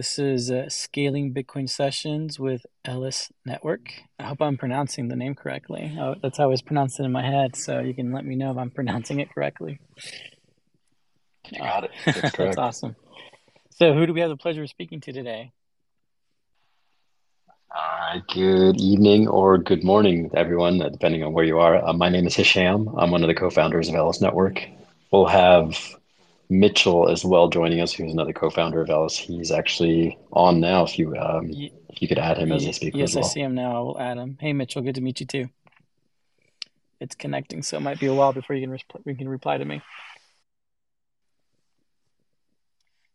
This is uh, Scaling Bitcoin Sessions with Elys Network. I hope I'm pronouncing the name correctly. Oh, that's how I was pronouncing it in my head, so you can let me know if I'm pronouncing it correctly. You got it. That's correct. that's awesome. So, who do we have the pleasure of speaking to today? Uh, good evening or good morning, everyone, uh, depending on where you are. Uh, my name is Hisham. I'm one of the co-founders of Elys Network. We'll have Mitchell as well joining us, who's another co-founder of Elys. He's actually on now. If you um, if you could add him as a speaker yes, as well. I see him now. I will add him. Hey, Mitchell, good to meet you too. It's connecting, so it might be a while before you can resp- you can reply to me.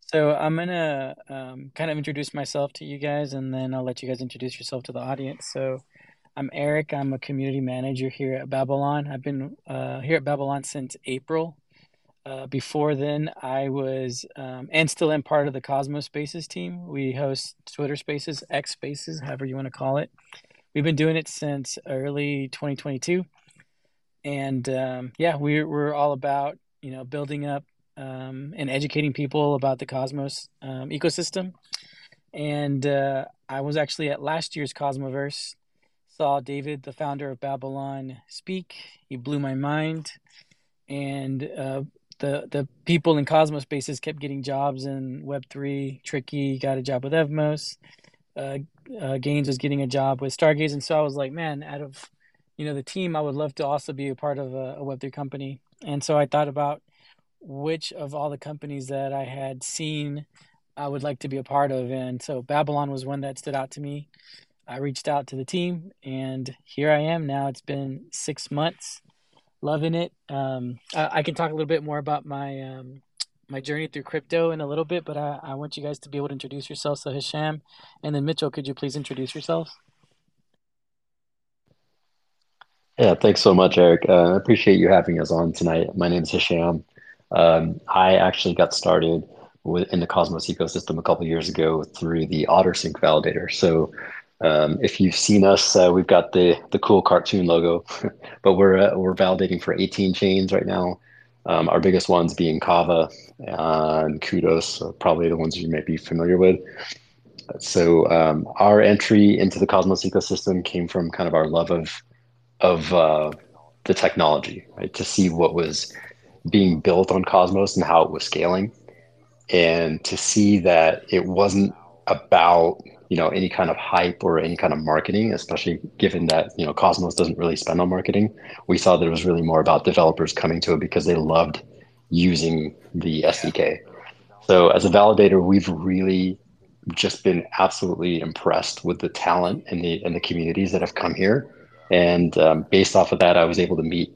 So I'm gonna um, kind of introduce myself to you guys, and then I'll let you guys introduce yourself to the audience. So I'm Erik. I'm a community manager here at Babylon. I've been uh, here at Babylon since April. Uh, before then, I was um, and still am part of the Cosmos Spaces team. We host Twitter Spaces, X Spaces, however you want to call it. We've been doing it since early 2022, and um, yeah, we're we're all about you know building up um, and educating people about the Cosmos um, ecosystem. And uh, I was actually at last year's Cosmoverse, saw David, the founder of Babylon, speak. He blew my mind, and uh, the the people in Cosmos spaces kept getting jobs in Web three. Tricky got a job with Evmos. Uh, uh, Gaines was getting a job with Stargaze, and so I was like, man, out of you know the team, I would love to also be a part of a, a Web three company. And so I thought about which of all the companies that I had seen I would like to be a part of, and so Babylon was one that stood out to me. I reached out to the team, and here I am now. It's been six months loving it. Um, I, I, can talk a little bit more about my um, my journey through crypto in a little bit, but I, I want you guys to be able to introduce yourselves. So Hisham, and then Mitchell, could you please introduce yourselves? Yeah, thanks so much, Erik. Uh, I appreciate you having us on tonight. My name is Hisham. Um, I actually got started in the Cosmos ecosystem a couple years ago through the OtterSync validator. So um, if you've seen us, uh, we've got the the cool cartoon logo, but we're uh, we're validating for 18 chains right now. Um, our biggest ones being Kava and Kudos, probably the ones you may be familiar with. So um, our entry into the Cosmos ecosystem came from kind of our love of of uh, the technology, right? To see what was being built on Cosmos and how it was scaling, and to see that it wasn't about you know any kind of hype or any kind of marketing especially given that you know cosmos doesn't really spend on marketing. We saw that it was really more about developers coming to it because they loved using the sdk so as a validator we've really just been absolutely impressed with the talent and the and the communities that have come here. And um, based off of that i was able to meet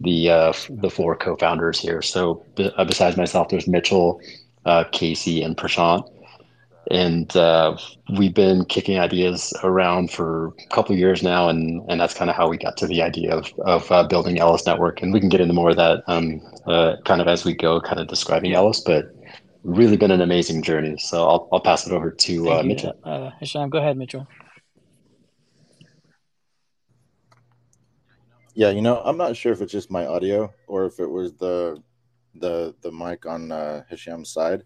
the uh, the four co-founders here. So uh, besides myself there's mitchell uh, casey and prashant and uh, we've been kicking ideas around for a couple years now, and and that's kind of how we got to the idea of of uh, building Elys Network, and we can get into more of that um, uh, kind of as we go, kind of describing Elys, but really been an amazing journey. So I'll I'll pass it over to uh, Mitchell. Uh, Hisham, go ahead, Mitchell. Yeah, you know, I'm not sure if it's just my audio or if it was the the the mic on uh, Hisham's side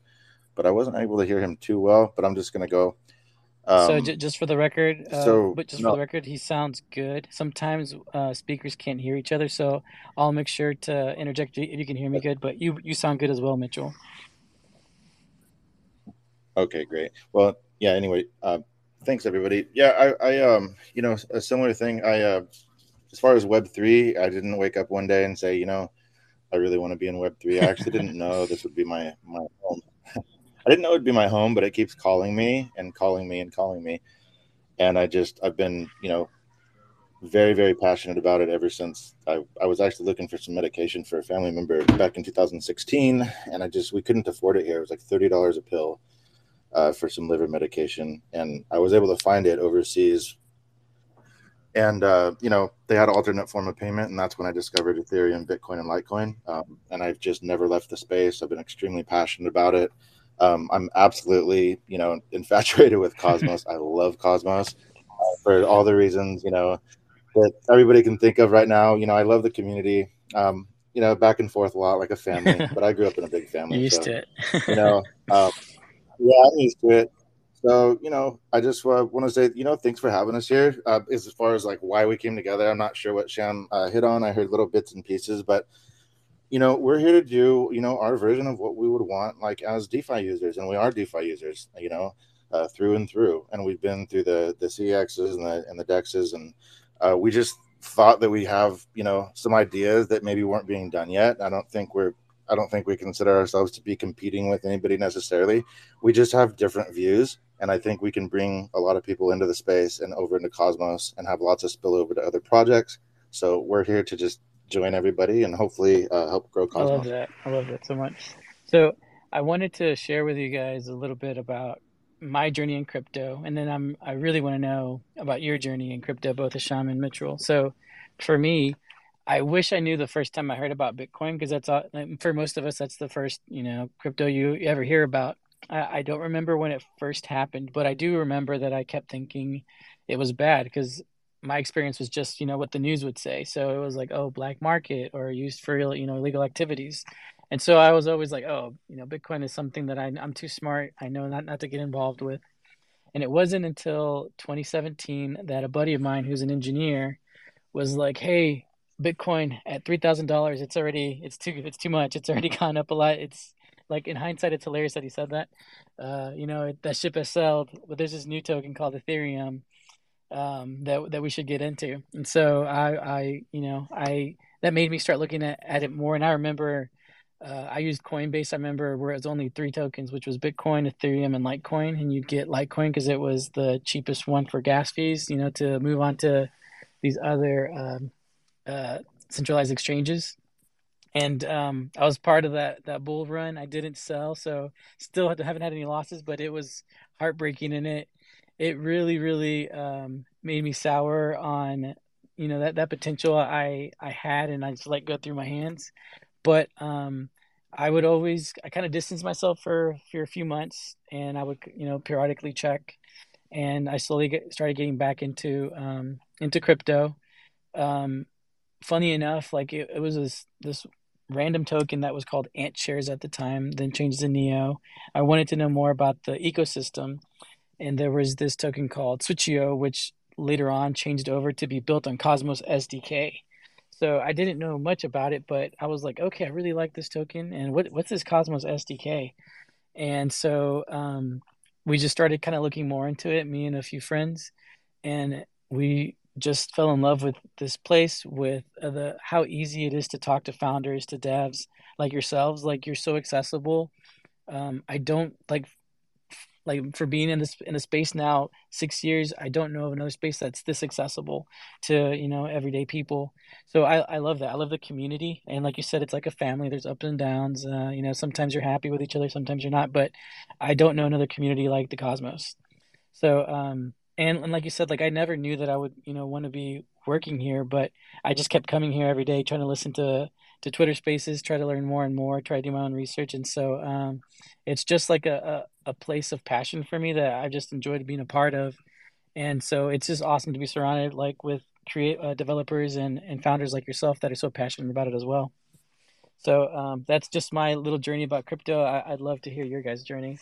but I wasn't able to hear him too well. But I'm just gonna go. Um, so j- just for the record, uh, so but just no. for the record, he sounds good. Sometimes uh, speakers can't hear each other, so I'll make sure to interject if you can hear me good. But you you sound good as well, Mitchell. Okay, great. Well, yeah. Anyway, uh, thanks everybody. Yeah, I, I um, you know, a similar thing. I uh, as far as Web three, I didn't wake up one day and say, you know, I really want to be in Web three. I actually didn't know this would be my my home. I didn't know it'd be my home, but it keeps calling me and calling me and calling me. And I just, I've been, you know, very, very passionate about it ever since I, I was actually looking for some medication for a family member back in 2016. And I just, we couldn't afford it here. It was like $30 a pill uh, for some liver medication. And I was able to find it overseas. And, uh, you know, they had an alternate form of payment. And that's when I discovered Ethereum, Bitcoin, and Litecoin. Um, and I've just never left the space. I've been extremely passionate about it. Um, I'm absolutely, you know, infatuated with Cosmos. I love Cosmos uh, for all the reasons, you know, that everybody can think of right now. You know, I love the community. Um, you know, back and forth a lot like a family. but I grew up in a big family. used so, to it. you know, um, yeah, I'm used to it. So, you know, I just uh, want to say, you know, thanks for having us here. Uh, as far as like why we came together, I'm not sure what Sham uh, hit on. I heard little bits and pieces, but you know, we're here to do, you know, our version of what we would want, like as DeFi users, and we are DeFi users, you know, uh, through and through, and we've been through the the CEXs and the and the Dexes, and uh, we just thought that we have, you know, some ideas that maybe weren't being done yet. I don't think we're I don't think we consider ourselves to be competing with anybody necessarily. We just have different views, and I think we can bring a lot of people into the space and over into Cosmos and have lots of spillover to other projects. So we're here to just join everybody and hopefully uh, help grow Cosmos. I love that. I love that so much. So I wanted to share with you guys a little bit about my journey in crypto, and then I'm I really want to know about your journey in crypto, both Hisham and Mitchell. So for me, I wish I knew the first time I heard about Bitcoin because that's all, for most of us that's the first you know crypto you ever hear about. I, I don't remember when it first happened, but I do remember that I kept thinking it was bad because my experience was just you know what the news would say. So it was like oh black market or used for you know illegal activities. And so i was always like oh you know bitcoin is something that I, i'm too smart. I know not, not to get involved with. And it wasn't until 2017 that a buddy of mine who's an engineer was like hey bitcoin at $3000 it's already it's too it's too much. It's already gone up a lot. It's like in hindsight it's hilarious that he said that. Uh, you know that ship has sailed. But there's this new token called ethereum um, that that we should get into. And so I, I, you know, I that made me start looking at, at it more. And I remember uh, I used Coinbase. I remember where it was only three tokens, which was Bitcoin, Ethereum, and Litecoin. And you'd get Litecoin because it was the cheapest one for gas fees. You know, to move on to these other um, uh, centralized exchanges. And um, I was part of that that bull run. I didn't sell, so still haven't had any losses, but it was heartbreaking in it it really really um, made me sour on you know that that potential I I had and I just let go through my hands. But um, I would always I kind of distance myself for for a few months and I would you know periodically check and I slowly get, started getting back into um, into crypto. Um, funny enough, like it, it was this this random token that was called Ant Shares at the time, then changed to Neo. I wanted to know more about the ecosystem, and there was this token called Switcheo, which later on changed over to be built on Cosmos SDK. So I didn't know much about it, but I was like, okay, I really like this token, and what what's this Cosmos SDK? And so um, we just started kind of looking more into it, me and a few friends, and we just fell in love with this place, with uh, the how easy it is to talk to founders, to devs like yourselves. Like you're so accessible. Um, I don't like like for being in this in a space now six years i don't know of another space that's this accessible to you know everyday people. So i i love that. I love the community. And like you said it's like a family. There's ups and downs uh, you know sometimes you're happy with each other sometimes you're not. But i don't know another community like the cosmos. So um and, and like you said like i never knew that i would you know want to be working here but i just kept coming here every day trying to listen to to Twitter Spaces, try to learn more and more, try to do my own research, and so um, it's just like a, a, a place of passion for me that I've just enjoyed being a part of, and so it's just awesome to be surrounded like with create uh, developers and and founders like yourself that are so passionate about it as well. So um, that's just my little journey about crypto. I, I'd love to hear your guys' journey.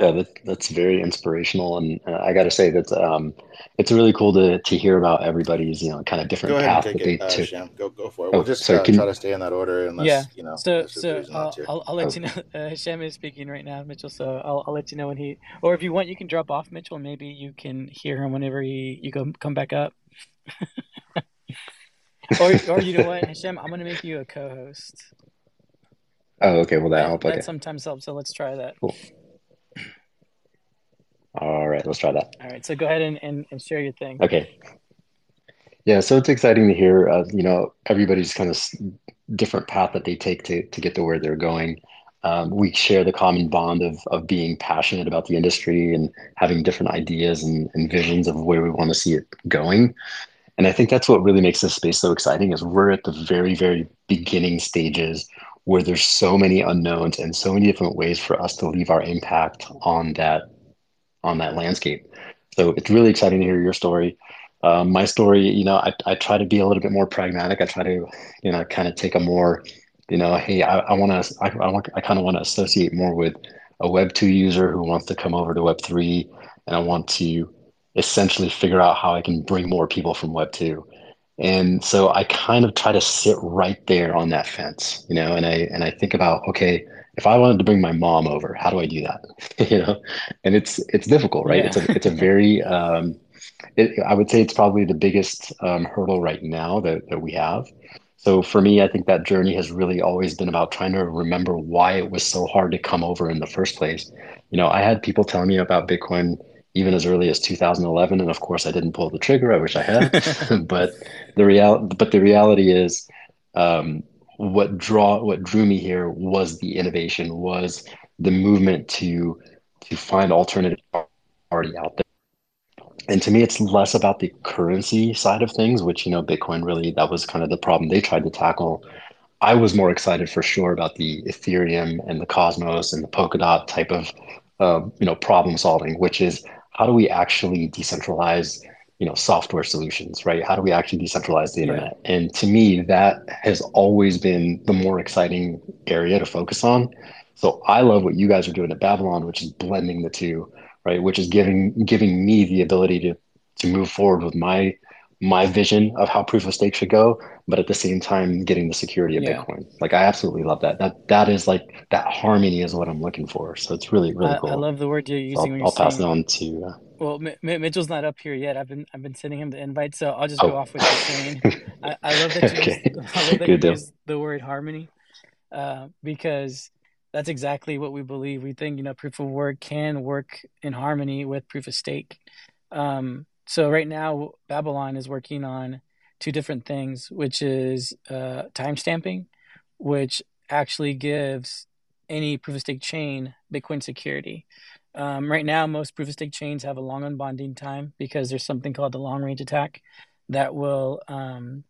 Yeah, that, that's very inspirational, and uh, I got to say that um, it's really cool to to hear about everybody's you know kind of different go ahead path and that take they it, uh, took. Sham. Go go for it. Oh, We'll just sorry, uh, can try to stay in that order, unless Yeah. you know. So so I'll. I'll I'll let Oh, you know. Uh, Hashem is speaking right now, Mitchell. So I'll I'll let you know when he, or if you want, you can drop off Mitchell. and Maybe you can hear him whenever he you go come back up. Or or you know what, Hashem, I'm gonna make you a co-host. oh, okay. Well, that That help. that Okay, sometimes helps. So let's try that. cool. All right, let's try that. All right. So go ahead and and, and share your thing. Okay. Yeah, so it's exciting to hear, uh, you know, everybody's kind of different path that they take to to get to where they're going. Um, we share the common bond of of being passionate about the industry and having different ideas and, and visions of where we want to see it going. And I think that's what really makes this space so exciting is we're at the very, very beginning stages where there's so many unknowns and so many different ways for us to leave our impact on that on that landscape. So it's really exciting to hear your story. Um, my story, you know, I, I try to be a little bit more pragmatic. I try to, you know, kind of take a more, you know, hey, I, I want to, I, I want, I kind of want to associate more with a Web two user who wants to come over to Web three, and I want to essentially figure out how I can bring more people from Web two. And so I kind of try to sit right there on that fence, you know, and I and I think about, okay, if I wanted to bring my mom over, how do I do that? you know, and it's it's difficult, right? Yeah. It's a it's a very um, it, I would say it's probably the biggest um, hurdle right now that that we have. So for me, I think that journey has really always been about trying to remember why it was so hard to come over in the first place. You know, I had people telling me about Bitcoin even as early as 2011 and of course i didn't pull the trigger i wish i had but the real but the reality is um, what draw what drew me here was the innovation was the movement to to find alternative already out there. And to me it's less about the currency side of things which you know bitcoin really that was kind of the problem they tried to tackle. I was more excited for sure about the ethereum and the cosmos and the polkadot type of uh, you know problem solving which is how do we actually decentralize you know software solutions right? How do we actually decentralize the internet? Yeah. and to me that has always been the more exciting area to focus on. So i love what you guys are doing at babylon which is blending the two right? Which is giving giving me the ability to to move forward with my my vision of how proof of stake should go, but at the same time getting the security of yeah. Bitcoin. Like I absolutely love that. That that is like that harmony is what I'm looking for. So it's really really I, cool. I love the word you're using. So I'll, I'll pass it on to. Uh, well, M- Mitchell's not up here yet. I've been I've been sending him the invite, so I'll just oh. go off with you saying. I, I, love that you, okay. use, I love that you use the word harmony, uh, because that's exactly what we believe. We think you know proof of work can work in harmony with proof of stake. Um, so right now babylon is working on two different things which is uh, timestamping which actually gives any proof of stake chain bitcoin security. Um, right now most proof of stake chains have a long unbonding time because there's something called the long range attack that will um,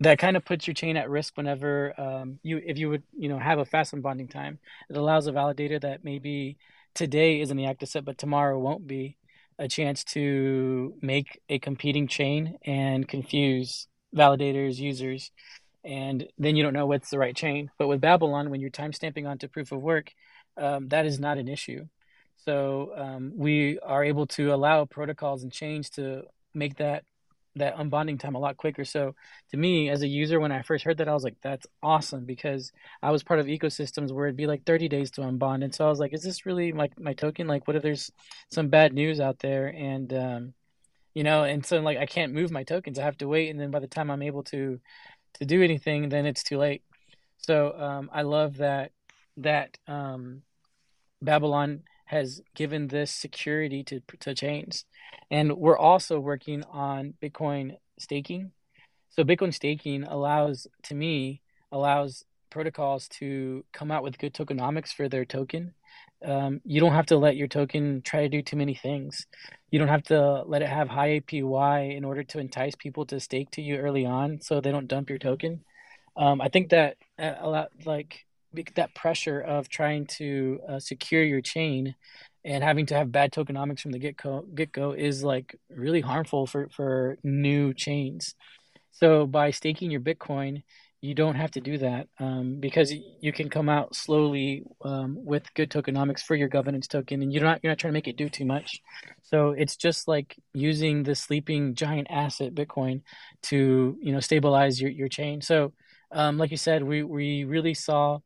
that kind of puts your chain at risk whenever um, you if you would you know have a fast unbonding time. It allows a validator that maybe today is in the active set but tomorrow won't be a chance to make a competing chain and confuse validators, users, and then you don't know what's the right chain. But with Babylon, when you're timestamping onto proof of work, um, that is not an issue. So um, we are able to allow protocols and chains to make that that unbonding time a lot quicker. So to me, as a user, when I first heard that, I was like, "That's awesome!" Because I was part of ecosystems where it'd be like 30 days to unbond, and so I was like, "Is this really like my token? Like, what if there's some bad news out there?" And um, you know, and so like I can't move my tokens. I have to wait, and then by the time I'm able to to do anything, then it's too late. So um, I love that that um, Babylon has given this security to to chains, and we're also working on Bitcoin staking. So Bitcoin staking allows to me allows protocols to come out with good tokenomics for their token. Um, you don't have to let your token try to do too many things. You don't have to let it have high APY in order to entice people to stake to you early on, so they don't dump your token. Um, I think that uh, a lot like that pressure of trying to uh, secure your chain and having to have bad tokenomics from the get go get go is like really harmful for for new chains. So by staking your Bitcoin, you don't have to do that um, because you can come out slowly um, with good tokenomics for your governance token, and you're not you're not trying to make it do too much. So it's just like using the sleeping giant asset Bitcoin to you know stabilize your your chain. So um, like you said, we we really saw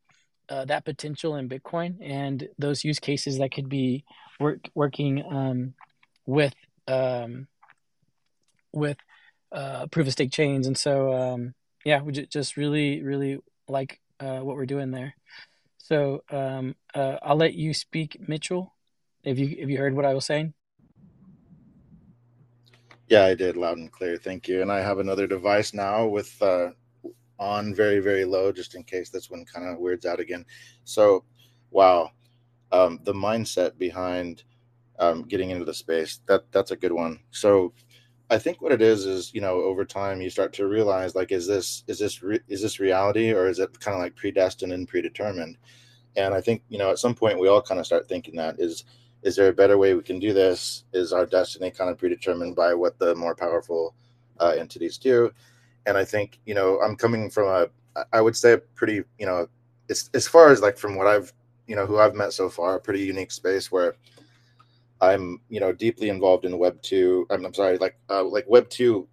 uh, that potential in Bitcoin and those use cases that could be work, working um, with um, with uh, proof of stake chains. And so, um, yeah, we just really, really like uh, what we're doing there. So um, uh, I'll let you speak, Mitchell. If you if you heard what I was saying. Yeah, I did loud and clear. Thank you. And I have another device now with uh, on very very low just in case this one kind of weirds out again. So wow um, the mindset behind um, getting into the space that that's a good one. So i think what it is is you know over time you start to realize like is this is this re- is this reality or is it kind of like predestined and predetermined? And i think you know at some point we all kind of start thinking that is is there a better way we can do this? Is our destiny kind of predetermined by what the more powerful uh, entities do. And I think you know I'm coming from a I would say a pretty you know as as far as like from what I've you know who I've met so far a pretty unique space where I'm you know deeply involved in Web two. I'm, I'm sorry like uh, like Web two.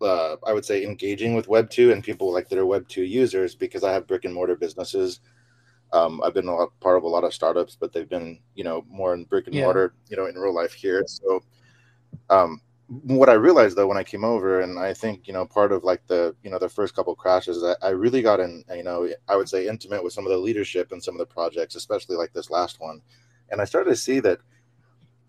Uh, I would say engaging with Web two and people like that are Web two users because I have brick and mortar businesses um, I've been a lot, part of a lot of startups, but they've been, you know, more in brick and yeah. mortar, you know, in real life here. So, um, what I realized though when I came over, and I think you know part of like the you know the first couple crashes, I, I really got in, you know, I would say intimate with some of the leadership and some of the projects, especially like this last one, and I started to see that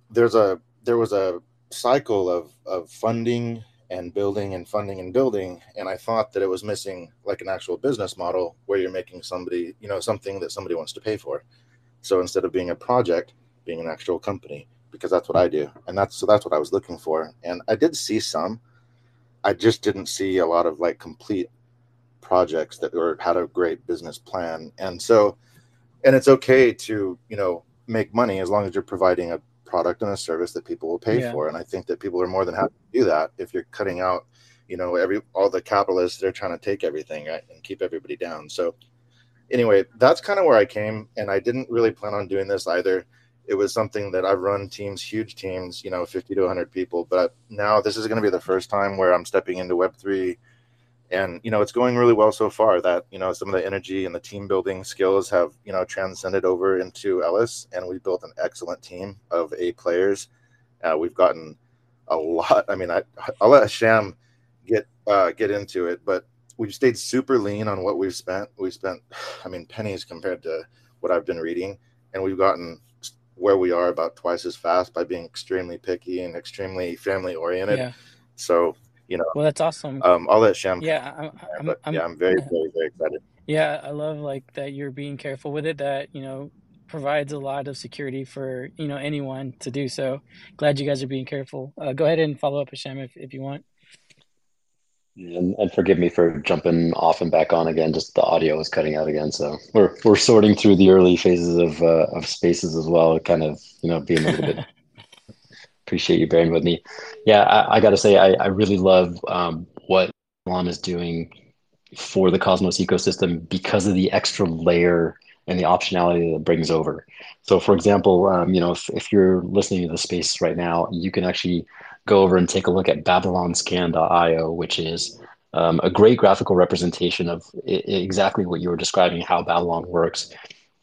there's a there was a cycle of of funding and building and funding and building and i thought that it was missing like an actual business model where you're making somebody you know something that somebody wants to pay for. So instead of being a project being an actual company because that's what i do and that's so that's what i was looking for and i did see some i just didn't see a lot of like complete projects that were had a great business plan and so and it's okay to you know make money as long as you're providing a product and a service that people will pay yeah. for. And I think that people are more than happy to do that if you're cutting out, you know, every all the capitalists, they're trying to take everything right, and keep everybody down. So anyway, that's kind of where I came. And I didn't really plan on doing this either. It was something that I've run teams, huge teams, you know, 50 to 100 people. But now this is going to be the first time where I'm stepping into Web3 and you know it's going really well so far that you know some of the energy and the team building skills have you know transcended over into elys and we built an excellent team of eight players uh, we've gotten a lot i mean I, i'll let sham get uh, get into it but we've stayed super lean on what we've spent we've spent i mean pennies compared to what i've been reading and we've gotten where we are about twice as fast by being extremely picky and extremely family oriented yeah. so you know. Well, that's awesome. Um, I'll let Sham. Yeah, I'm, I'm, I'm, yeah, I'm very, very, very excited. Yeah, I love like that you're being careful with it. That you know provides a lot of security for you know anyone to do so. Glad you guys are being careful. Uh, go ahead and follow up, Hashem, if if you want. And, and, forgive me for jumping off and back on again. Just the audio is cutting out again, so we're we're sorting through the early phases of uh, of spaces as well. Kind of you know being a little bit appreciate you bearing with me. Yeah, I, I got to say, I, I really love um, what Elon is doing for the Cosmos ecosystem because of the extra layer and the optionality that it brings over. So, for example, um, you know, if, if you're listening to the space right now, you can actually go over and take a look at babylonscan.io, which is um, a great graphical representation of I- exactly what you were describing, how Babylon works.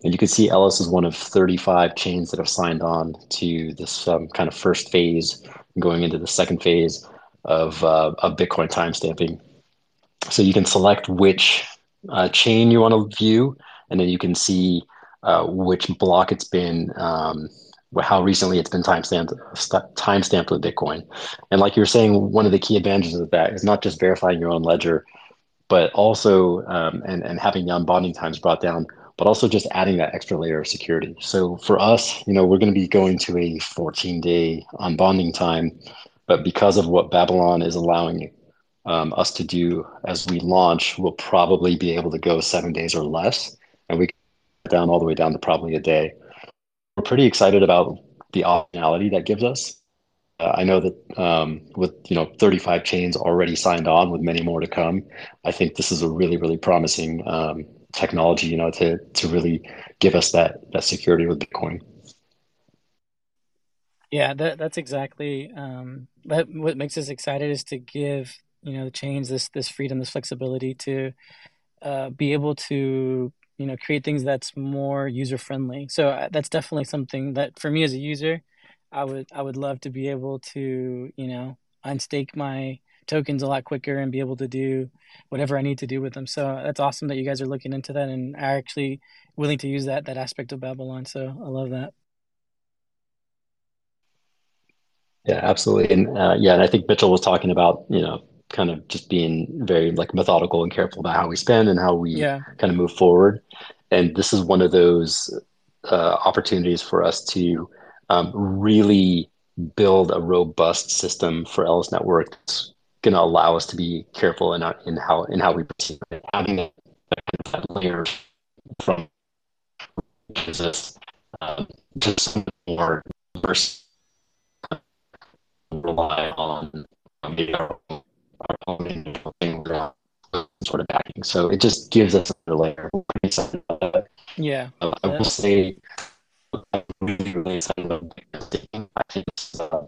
And you can see Elys is one of 35 chains that have signed on to this um, kind of first phase, going into the second phase of, uh, of Bitcoin timestamping. So you can select which uh, chain you want to view, and then you can see uh, which block it's been, um, how recently it's been timestamped, timestamped with Bitcoin. And like you were saying, one of the key advantages of that is not just verifying your own ledger, but also um, and, and having the unbonding times brought down but also just adding that extra layer of security. So for us, you know, we're going to be going to a 14 day unbonding time, but because of what Babylon is allowing um, us to do as we launch, we'll probably be able to go seven days or less, and we can down all the way down to probably a day. We're pretty excited about the optionality that gives us. Uh, I know that um, with you know 35 chains already signed on, with many more to come, I think this is a really really promising um, technology, you know, to to really give us that that security with Bitcoin. Yeah, that that's exactly um, that. What makes us excited is to give you know the chains this this freedom, this flexibility to uh, be able to you know create things that's more user friendly. So uh, that's definitely something that for me as a user, I would I would love to be able to you know unstake my tokens a lot quicker and be able to do whatever I need to do with them. So that's awesome that you guys are looking into that and are actually willing to use that that aspect of Babylon. So I love that. Yeah, absolutely. And uh, yeah, and I think Mitchell was talking about, you know, kind of just being very like methodical and careful about how we spend and how we yeah. kind of move forward. And this is one of those uh, opportunities for us to um, really build a robust system for Elys Network that's going to allow us to be careful in, in how in how we proceed. Having that, layer from Jesus um, just more rely on maybe our, our sort of backing. So it just gives us another layer. Yeah. Uh, I will say, I'm really, really excited about I think uh,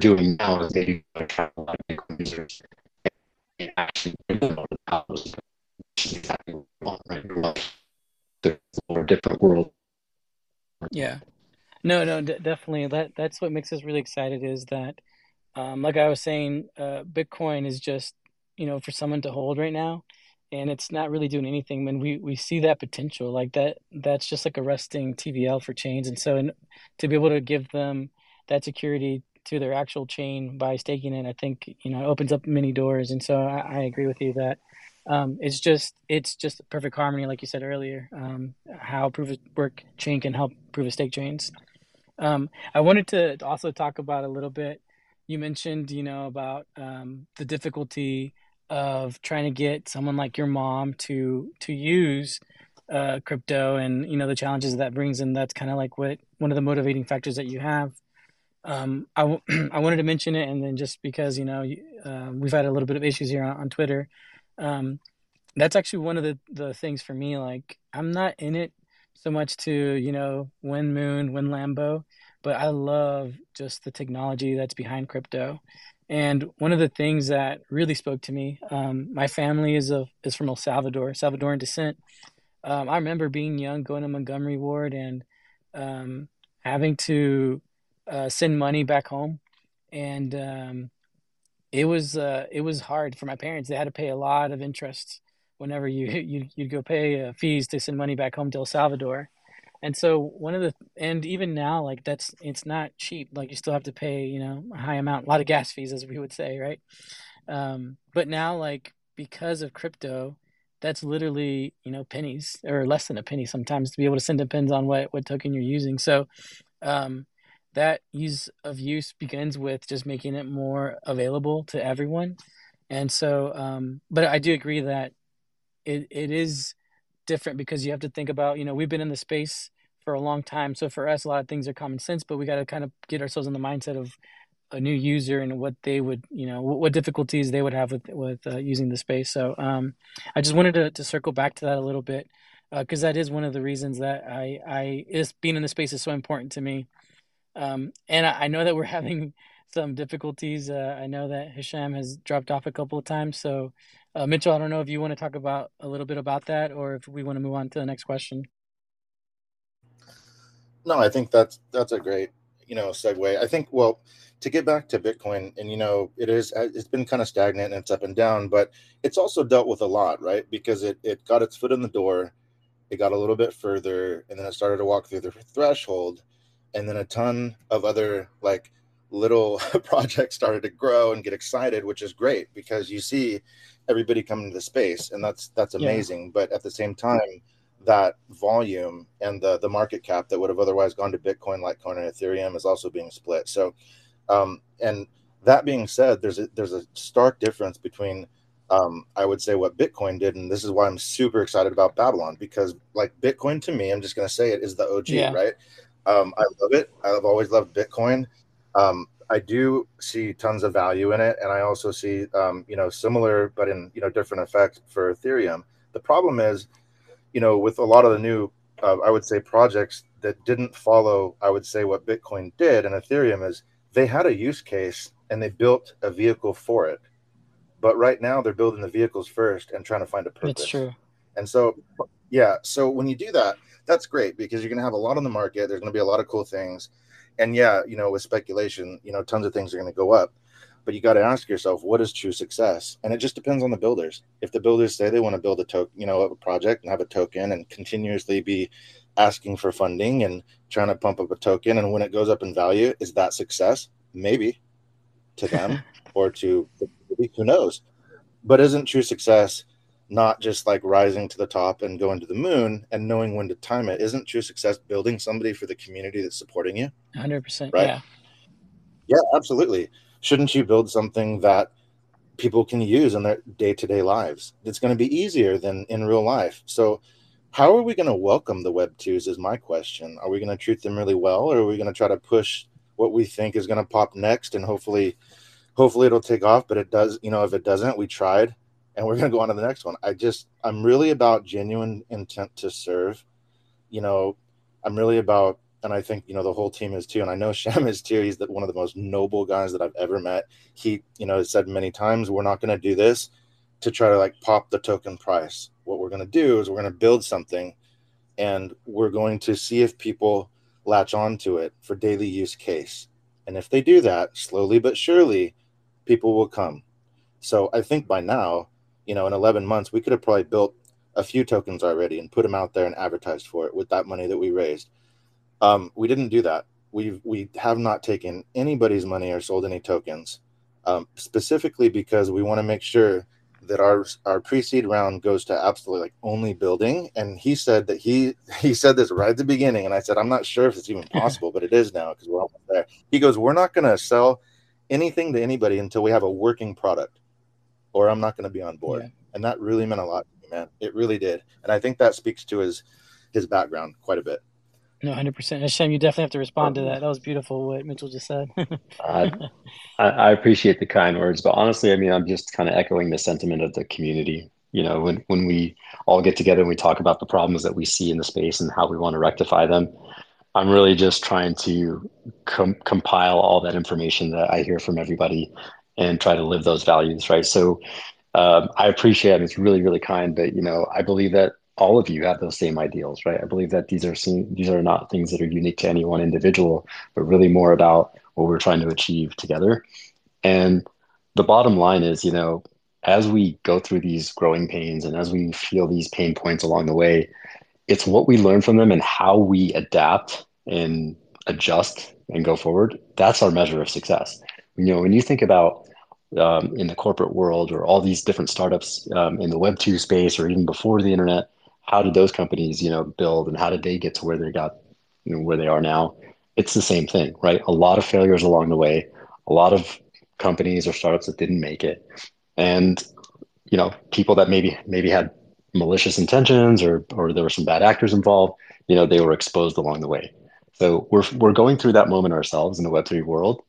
doing now is maybe attract a lot of big users and actually bring them the house, which is exactly what we want, right? Different world. Yeah. No, no, d- definitely. That that's what makes us really excited is that, um, like I was saying, uh, Bitcoin is just you know for someone to hold right now, and it's not really doing anything. When we we see that potential, like that, that's just like a resting TVL for chains, and so in, to be able to give them that security to their actual chain by staking it, I think you know it opens up many doors. And so I, I agree with you that um, it's just it's just perfect harmony, like you said earlier. Um, how proof of work chain can help proof of stake chains. Um, I wanted to also talk about a little bit. You mentioned, you know, about um, the difficulty of trying to get someone like your mom to to use uh, crypto, and you know the challenges that brings, and that's kind of like what one of the motivating factors that you have um, I, w- I wanted to mention it, and then just because you know uh, we've had a little bit of issues here on, on Twitter, um, that's actually one of the the things for me. Like I'm not in it so much to you know win Moon, win Lambo, but I love just the technology that's behind crypto. And one of the things that really spoke to me, um, my family is of is from El Salvador, Salvadoran descent. Um, I remember being young, going to Montgomery Ward, and um, having to uh, send money back home, and um, it was uh, it was hard for my parents. They had to pay a lot of interest whenever you you you'd go pay uh, fees to send money back home to El Salvador. And so one of the and even now like that's it's not cheap. Like you still have to pay you know a high amount, a lot of gas fees as we would say, right? Um, but now like because of crypto, that's literally you know pennies or less than a penny sometimes to be able to send depends on what what token you're using. So um, that ease of use begins with just making it more available to everyone. And so, um, but I do agree that it, it is different because you have to think about, you know, we've been in the space for a long time. So for us, a lot of things are common sense, but we got to kind of get ourselves in the mindset of a new user and what they would, you know, what, what difficulties they would have with, with uh, using the space. So um, I just wanted to, to circle back to that a little bit because uh, that is one of the reasons that I, I is being in the space is so important to me. Um, and I, I, know that we're having some difficulties. Uh, I know that Hisham has dropped off a couple of times. So, uh, Mitchell, I don't know if you want to talk about a little bit about that, or if we want to move on to the next question. No, I think that's that's a great you know segue. I think well to get back to Bitcoin, and you know it is it's been kind of stagnant and it's up and down, but it's also dealt with a lot, right? Because it it got its foot in the door, it got a little bit further, and then it started to walk through the threshold and then a ton of other like little projects started to grow and get excited which is great because you see everybody coming to the space and that's that's amazing yeah. but at the same time that volume and the the market cap that would have otherwise gone to bitcoin litecoin and ethereum is also being split so um and that being said there's a there's a stark difference between um, I would say what Bitcoin did, and this is why I'm super excited about Babylon because, like Bitcoin to me, I'm just going to say it is the OG, yeah. right? Um, I love it. I've always loved Bitcoin. Um, I do see tons of value in it, and I also see um, you know similar but in you know different effects for Ethereum. The problem is, you know, with a lot of the new, uh, I would say projects that didn't follow, I would say what Bitcoin did and Ethereum is they had a use case and they built a vehicle for it. But right now they're building the vehicles first and trying to find a purpose. That's true. And so, yeah, so when you do that, that's great because you're going to have a lot on the market. There's going to be a lot of cool things. And yeah, you know, with speculation, you know, tons of things are going to go up. But you got to ask yourself, what is true success? And it just depends on the builders. If the builders say they want to build a token, you know, a project and have a token and continuously be asking for funding and trying to pump up a token, and when it goes up in value, is that success? Maybe to them or to who knows. But isn't true success not just like rising to the top and going to the moon and knowing when to time it isn't true success building somebody for the community that's supporting you 100% right yeah Yeah, absolutely. Shouldn't you build something that people can use in their day-to-day lives? It's going to be easier than in real life. So how are we going to welcome the web twos is my question. Are we going to treat them really well or are we going to try to push what we think is going to pop next and hopefully hopefully it'll take off, but it does, you know, if it doesn't, we tried and we're going to go on to the next one. I just I'm really about genuine intent to serve. You know, I'm really about and I think you know the whole team is too, and I know Shem is too. He's the, one of the most noble guys that I've ever met. He, you know, has said many times, "We're not going to do this to try to like pop the token price. What we're going to do is we're going to build something, and we're going to see if people latch on to it for daily use case. And if they do that, slowly but surely, people will come. So I think by now, you know, in 11 months, we could have probably built a few tokens already and put them out there and advertised for it with that money that we raised um, we didn't do that. We we have not taken anybody's money or sold any tokens, um, specifically because we want to make sure that our our pre-seed round goes to absolutely like only building. And he said that he he said this right at the beginning, and I said I'm not sure if it's even possible, but it is now because we're almost there. He goes, we're not going to sell anything to anybody until we have a working product, or I'm not going to be on board. Yeah. And that really meant a lot to me, man. It really did, and I think that speaks to his his background quite a bit. No, hundred percent. Hashem, you definitely have to respond to that. That was beautiful what Mitchell just said. uh, I, I, appreciate the kind words, but honestly, I mean, I'm just kind of echoing the sentiment of the community. You know, when when we all get together and we talk about the problems that we see in the space and how we want to rectify them, I'm really just trying to com- compile all that information that I hear from everybody and try to live those values, right? So. Um, I appreciate it. It's really, really kind, but you know, I believe that all of you have those same ideals, right? I believe that these are these are not things that are unique to any one individual, but really more about what we're trying to achieve together. And the bottom line is, you know, as we go through these growing pains and as we feel these pain points along the way, it's what we learn from them and how we adapt and adjust and go forward. That's our measure of success. You know, when you think about um, in the corporate world or all these different startups um, in the Web two space or even before the internet, how did those companies, you know, build and how did they get to where they got, you know, where they are now? It's the same thing, right? A lot of failures along the way, a lot of companies or startups that didn't make it, and you know, people that maybe maybe had malicious intentions or or there were some bad actors involved, you know, they were exposed along the way. So we're we're going through that moment ourselves in the Web3 world,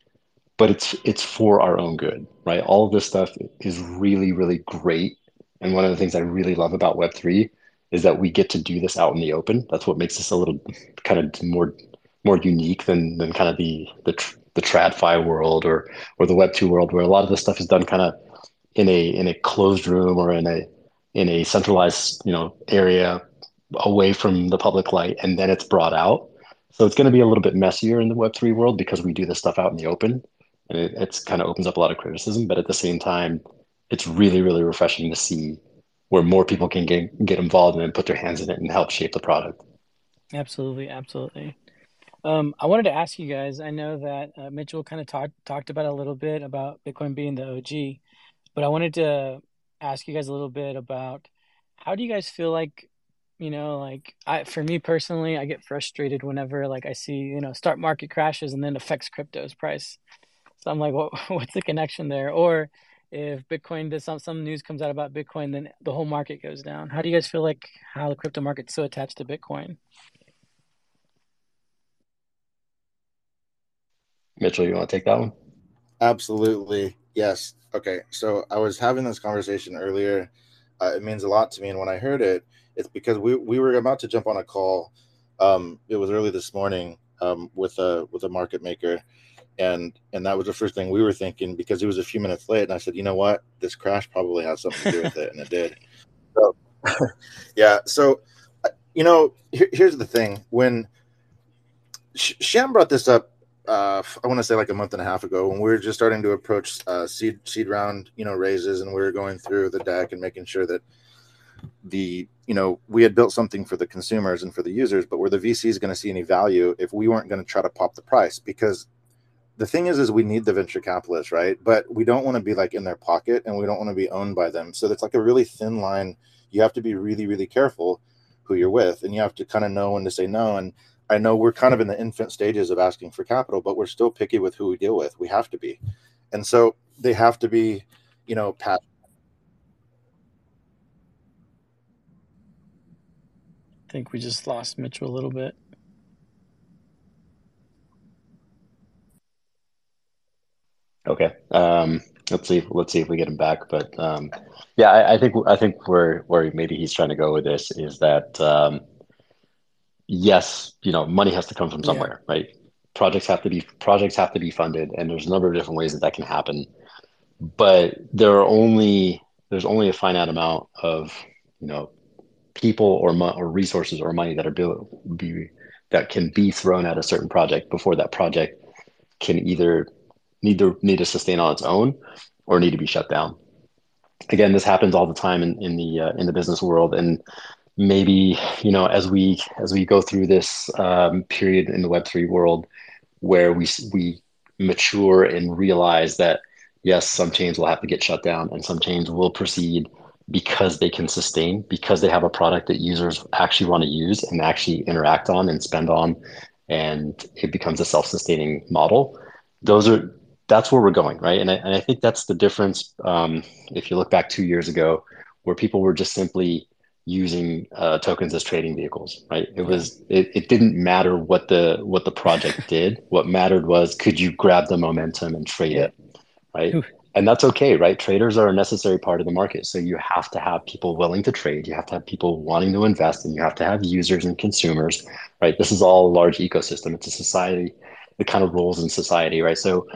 but it's it's for our own good, right? All of this stuff is really really great, and one of the things I really love about Web3 is that we get to do this out in the open. That's what makes this a little kind of more more unique than than kind of the the the TradFi world or or the Web two world, where a lot of this stuff is done kind of in a in a closed room or in a in a centralized you know area away from the public light, and then it's brought out. So it's going to be a little bit messier in the Web three world because we do this stuff out in the open, and it, it's kind of opens up a lot of criticism. But at the same time, it's really really refreshing to see where more people can get get involved and put their hands in it and help shape the product. Absolutely, absolutely. Um, I wanted to ask you guys. I know that uh, Mitchell kind of talked talked about a little bit about Bitcoin being the OG, but I wanted to ask you guys a little bit about how do you guys feel like you know like I for me personally I get frustrated whenever like I see you know start market crashes and then affects crypto's price. So I'm like, what what's the connection there? Or if Bitcoin does some some news comes out about Bitcoin, then the whole market goes down. How do you guys feel like how the crypto market's so attached to Bitcoin? Mitchell, you want to take that one? Absolutely. Yes. Okay. So I was having this conversation earlier. Uh, it means a lot to me. And when I heard it, it's because we, we were about to jump on a call. Um, it was early this morning um, with a with a market maker, and and that was the first thing we were thinking because it was a few minutes late and i said you know what? This crash probably has something to do with it and it did. So yeah so uh, you know here, here's the thing. When Sham brought this up uh, I want to say like a month and a half ago when we were just starting to approach uh, seed seed round, you know, raises, and we were going through the deck and making sure that the you know we had built something for the consumers and for the users, but were the VCs going to see any value if we weren't going to try to pop the price? Because the thing is is we need the venture capitalists right but we don't want to be like in their pocket and we don't want to be owned by them so it's like a really thin line you have to be really really careful who you're with and you have to kind of know when to say no and I know we're kind of in the infant stages of asking for capital, but we're still picky with who we deal with. We have to be, and so they have to be, you know, pat. I think we just lost Mitchell a little bit. Okay. Um, let's see. Let's see if we get him back. But um, yeah, I, I, think I think where where maybe he's trying to go with this is that um, yes, you know, money has to come from somewhere, yeah. right? Projects have to be projects have to be funded, and there's a number of different ways that that can happen. But there are only there's only a finite amount of you know people or mo- or resources or money that are be, be that can be thrown at a certain project before that project can either need to need to sustain on its own or need to be shut down. Again, this happens all the time in, in the uh, in the business world, and maybe you know as we as we go through this um, period in the Web three world, where we we mature and realize that yes, some chains will have to get shut down, and some chains will proceed because they can sustain, because they have a product that users actually want to use and actually interact on and spend on, and it becomes a self-sustaining model. Those are that's where we're going, right? And I, and I think that's the difference. Um, if you look back two years ago, where people were just simply using uh, tokens as trading vehicles, right? It was it, it didn't matter what the what the project did. What mattered was could you grab the momentum and trade it, right? And that's okay, right? Traders are a necessary part of the market. So you have to have people willing to trade. You have to have people wanting to invest, and you have to have users and consumers, right? This is all a large ecosystem. It's a society. It kind of rolls in society, right? So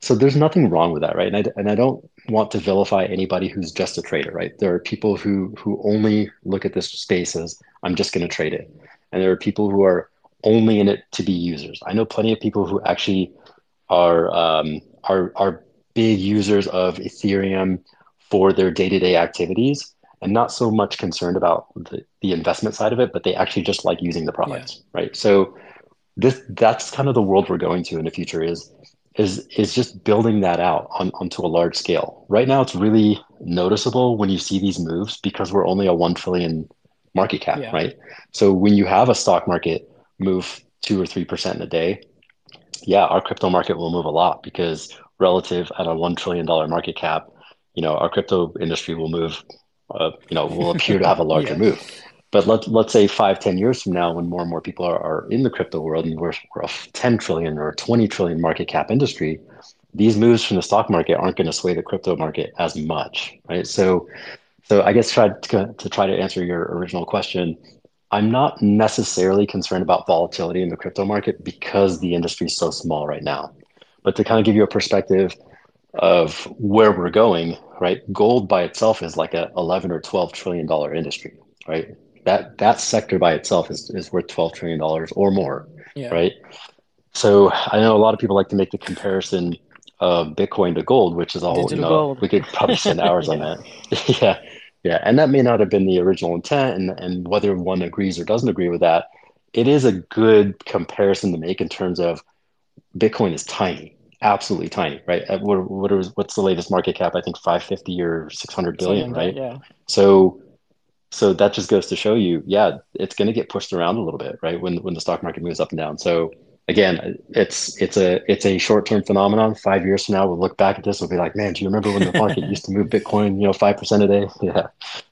so there's nothing wrong with that, right? And I, and I don't want to vilify anybody who's just a trader, right? There are people who who only look at this space as I'm just going to trade it, and there are people who are only in it to be users. I know plenty of people who actually are um, are are big users of Ethereum for their day to day activities, and not so much concerned about the, the investment side of it, but they actually just like using the products, yeah. right? So this that's kind of the world we're going to in the future is is is just building that out on, onto a large scale. Right now, it's really noticeable when you see these moves because we're only a one trillion market cap, yeah. right? So when you have a stock market move two or three percent in a day, yeah, our crypto market will move a lot because relative at a one trillion dollar market cap, you know, our crypto industry will move, uh, you know, will appear to have a larger yeah. move. But let, let's say five, 10 years from now, when more and more people are, are in the crypto world and we're, we're a 10 trillion or 20 trillion market cap industry, these moves from the stock market aren't going to sway the crypto market as much, right? So, so I guess try to, to try to answer your original question. I'm not necessarily concerned about volatility in the crypto market because the industry is so small right now. But to kind of give you a perspective of where we're going, right? Gold by itself is like a 11 or 12 trillion dollar industry, right? That that sector by itself is, is worth 12 trillion dollars or more yeah. right? So i know a lot of people like to make the comparison of bitcoin to gold which is all Digital you know gold. we could probably spend hours yeah. on that. Yeah. Yeah. And that may not have been the original intent and and whether one agrees or doesn't agree with that it is a good comparison to make in terms of bitcoin is tiny absolutely tiny right? What, what is, what's the latest market cap? I think 550 or 600 billion right? yeah. So so that just goes to show you, yeah, it's going to get pushed around a little bit, right? When when the stock market moves up and down. So again, it's it's a it's a short term phenomenon. Five years from now, we'll look back at this. We'll be like, man, do you remember when the market used to move Bitcoin, you know, five percent a day? Yeah.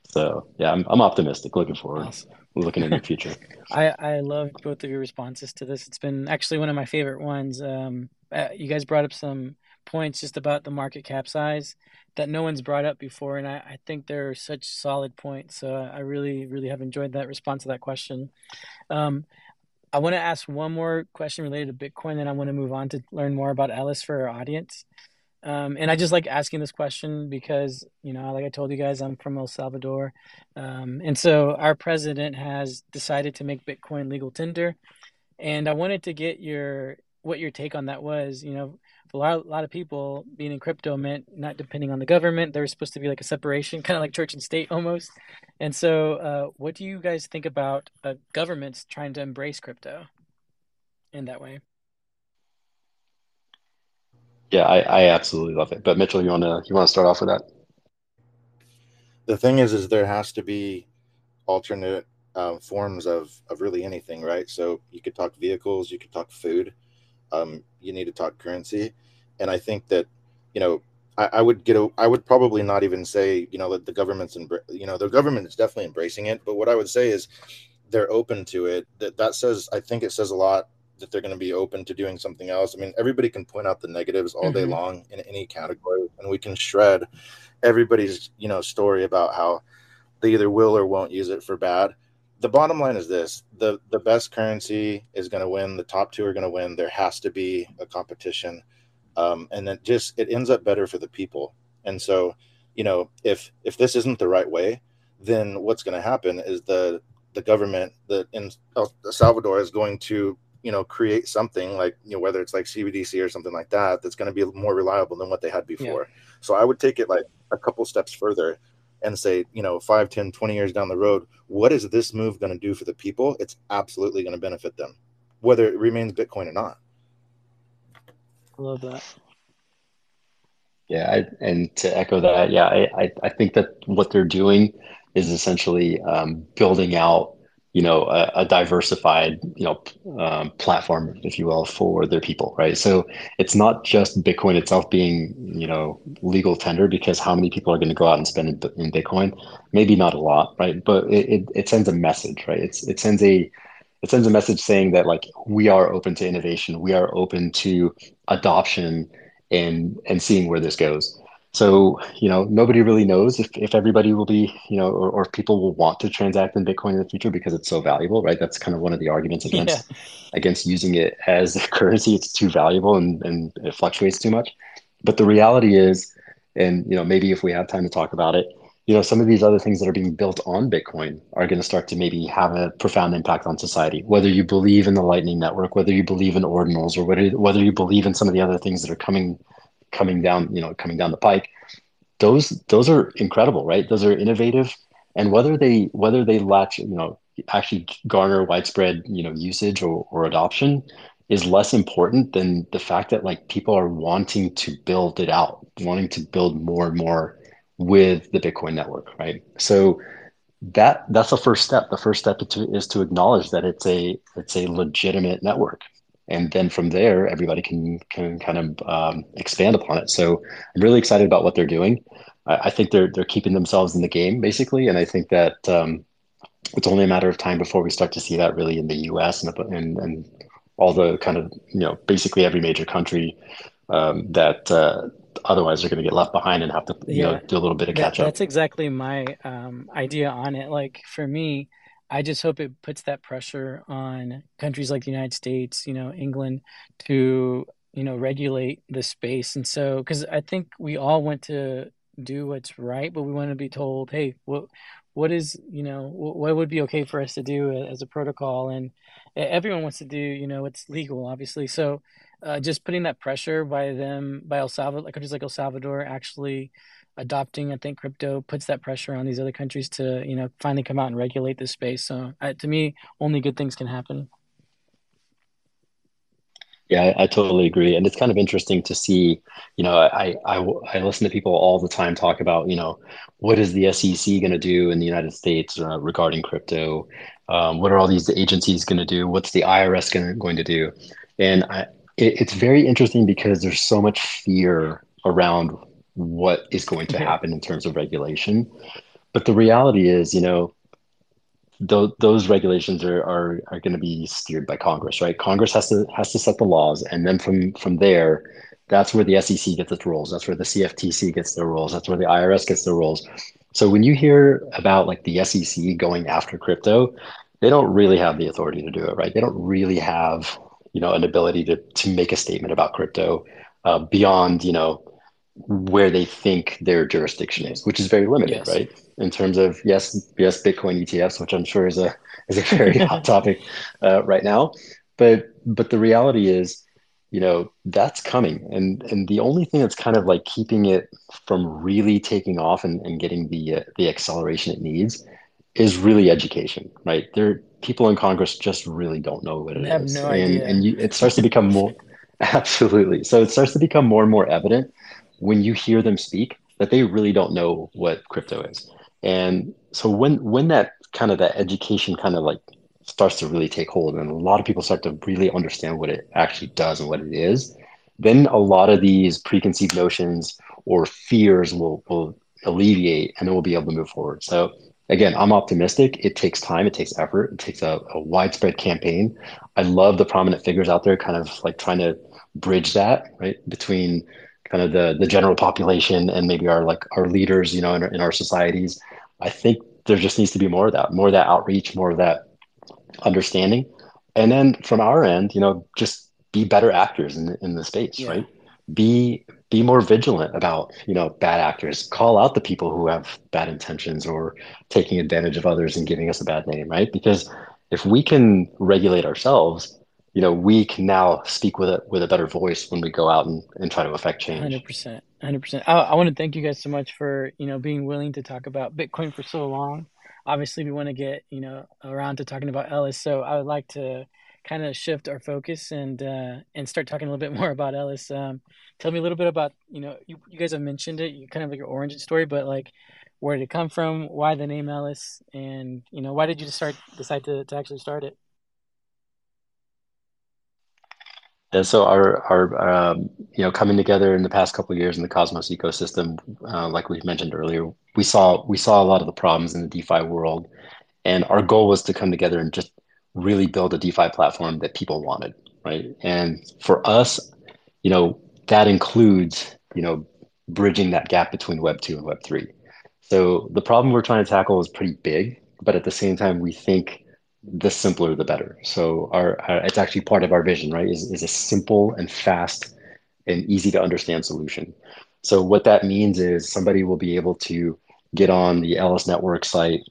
So yeah, I'm I'm optimistic, looking forward, awesome. looking into the future. I I love both of your responses to this. It's been actually one of my favorite ones. Um, uh, you guys brought up some points just about the market cap size that no one's brought up before, and I, I think they're such solid points. So I really, really have enjoyed that response to that question. Um, I want to ask one more question related to Bitcoin, then I want to move on to learn more about Elys for our audience. Um, and I just like asking this question because, you know, like I told you guys, I'm from El Salvador. Um, and so our president has decided to make Bitcoin legal tender. And I wanted to get your, what your take on that was, you know, a lot, a lot of people being in crypto meant not depending on the government. There was supposed to be like a separation, kind of like church and state almost. And so, uh, what do you guys think about uh, governments trying to embrace crypto in that way? Yeah, I, I absolutely love it. But Mitchell, you wanna you wanna start off with that? The thing is, is there has to be alternate um, forms of of really anything, right? So you could talk vehicles, you could talk food, um, you need to talk currency, and I think that you know I, I, would get a, I would probably not even say you know that the government's embra- you know the government is definitely embracing it, but what I would say is they're open to it. That that says I think it says a lot that they're going to be open to doing something else. I mean, everybody can point out the negatives all mm-hmm. day long in any category, and we can shred everybody's you know story about how they either will or won't use it for bad. The bottom line is this: the the best currency is going to win. The top two are going to win. There has to be a competition, um, and then just it ends up better for the people. And so, you know, if if this isn't the right way, then what's going to happen is the the government that in El Salvador is going to you know create something like you know whether it's like CBDC or something like that that's going to be more reliable than what they had before. Yeah. So I would take it like a couple steps further and say, you know, 5, 10, 20 years down the road, what is this move going to do for the people? It's absolutely going to benefit them, whether it remains Bitcoin or not. I love that. Yeah, I, and to echo that, yeah, I, I, I, think that what they're doing is essentially um, building out you know a, a diversified you know um, platform if you will for their people right? So it's not just bitcoin itself being you know legal tender because how many people are going to go out and spend in, in bitcoin? Maybe not a lot right? But it, it, it sends a message right? It's it sends a it sends a message saying that like we are open to innovation. We are open to adoption and and seeing where this goes so, you know, nobody really knows if, if everybody will be, you know, or, or people will want to transact in Bitcoin in the future because it's so valuable, right? That's kind of one of the arguments against yeah. against using it as a currency. It's too valuable and, and it fluctuates too much. But the reality is, and you know, maybe if we have time to talk about it, you know, some of these other things that are being built on Bitcoin are going to start to maybe have a profound impact on society. Whether you believe in the Lightning Network, whether you believe in ordinals, or whether whether you believe in some of the other things that are coming coming down, you know, coming down the pike, those those are incredible, right? Those are innovative, and whether they whether they latch, you know, actually garner widespread, you know, usage or, or adoption is less important than the fact that like people are wanting to build it out, wanting to build more and more with the Bitcoin network, right? So that that's the first step. The first step to, is to acknowledge that it's a it's a legitimate network, and then from there everybody can can kind of um, expand upon it. So i'm really excited about what they're doing. I, I, think they're they're keeping themselves in the game basically. And i think that um, it's only a matter of time before we start to see that really in the us and and, and all the kind of you know basically every major country um, that uh, otherwise they're going to get left behind and have to you yeah. know do a little bit of catch that, up. that's exactly my um, idea on it. Like for me I just hope it puts that pressure on countries like the United States, you know, England, to you know regulate the space. And so, because I think we all want to do what's right, but we want to be told, hey, what what is you know what would be okay for us to do as a protocol, and everyone wants to do you know what's legal, obviously. So, uh, just putting that pressure by them, by El Salvador, countries like El Salvador, actually adopting, I think crypto puts that pressure on these other countries to, you know, finally come out and regulate this space. So uh, to me, only good things can happen. Yeah, I, I, totally agree, and it's kind of interesting to see. You know, I, I I listen to people all the time talk about you know what is the SEC going to do in the United States uh, regarding crypto? Um, what are all these agencies going to do? What's the IRS gonna, going to do? And I, it, it's very interesting because there's so much fear around what is going to happen in terms of regulation. But the reality is, you know, th- those regulations are, are, are going to be steered by Congress, right? Congress has to has to set the laws, and then from from there, that's where the SEC gets its rules. That's where the CFTC gets their rules. That's where the IRS gets their rules. So when you hear about like the SEC going after crypto, they don't really have the authority to do it, right? They don't really have you know an ability to to make a statement about crypto uh, beyond you know where they think their jurisdiction is, which is very limited, yes. right? In terms of yes, yes, Bitcoin ETFs, which I'm sure is a is a very hot topic uh, right now, but but the reality is, you know, that's coming, and and the only thing that's kind of like keeping it from really taking off and, and getting the uh, the acceleration it needs is really education, right? There, people in Congress just really don't know what it I is, no and and you, it starts to become more absolutely. So it starts to become more and more evident when you hear them speak that they really don't know what crypto is. And so when when that kind of that education kind of like starts to really take hold and a lot of people start to really understand what it actually does and what it is, then a lot of these preconceived notions or fears will, will alleviate and then we'll be able to move forward. So again, I'm optimistic. It takes time, it takes effort, it takes a, a widespread campaign. I love the prominent figures out there kind of like trying to bridge that, right? Between kind of the the general population and maybe our like our leaders, you know, in, in our societies. I think there just needs to be more of that, more of that outreach, more of that understanding. And then from our end, you know, just be better actors in, in the space, yeah. right? Be be more vigilant about, you know, bad actors. Call out the people who have bad intentions or taking advantage of others and giving us a bad name, right? Because if we can regulate ourselves, you know, we can now speak with a with a better voice when we go out and, and try to affect change. Hundred percent, hundred percent. I want to thank you guys so much for you know being willing to talk about Bitcoin for so long. Obviously, we want to get you know around to talking about Elys, so I would like to kind of shift our focus and uh, and start talking a little bit more about Elys. Um, tell me a little bit about you know you, you guys have mentioned it, you kind of like your origin story, but like where did it come from? Why the name Elys? And you know why did you start decide to, to actually start it? And so our our um, you know coming together in the past couple years in the Cosmos ecosystem, uh, like we mentioned earlier, we saw we saw a lot of the problems in the DeFi world, and our goal was to come together and just really build a DeFi platform that people wanted, right? And for us, you know, that includes you know bridging that gap between Web two and Web three. So the problem we're trying to tackle is pretty big, but at the same time, we think the simpler the better. So our, our, it's actually part of our vision, right? Is, is a simple and fast and easy to understand solution. So what that means is somebody will be able to get on the Elys Network site,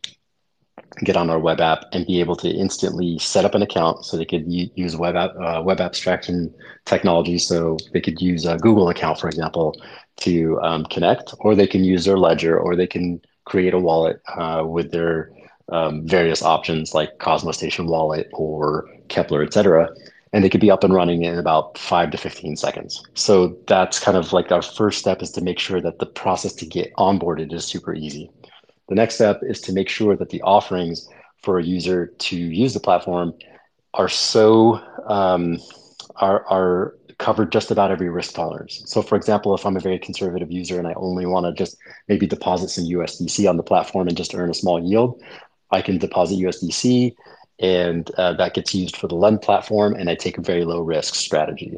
get on our web app, and be able to instantly set up an account. So they could use web app, uh, web abstraction technology. So they could use a Google account, for example, to um, connect, or they can use their ledger, or they can create a wallet uh, with their um, various options like Cosmostation Wallet or Keplr, et cetera. And they could be up and running in about five to 15 seconds. So that's kind of like our first step is to make sure that the process to get onboarded is super easy. The next step is to make sure that the offerings for a user to use the platform are so um, are, are covered just about every risk tolerance. So for example, if I'm a very conservative user and I only want to just maybe deposit some USDC on the platform and just earn a small yield, I can deposit USDC and uh, that gets used for the lend platform and I take a very low risk strategy.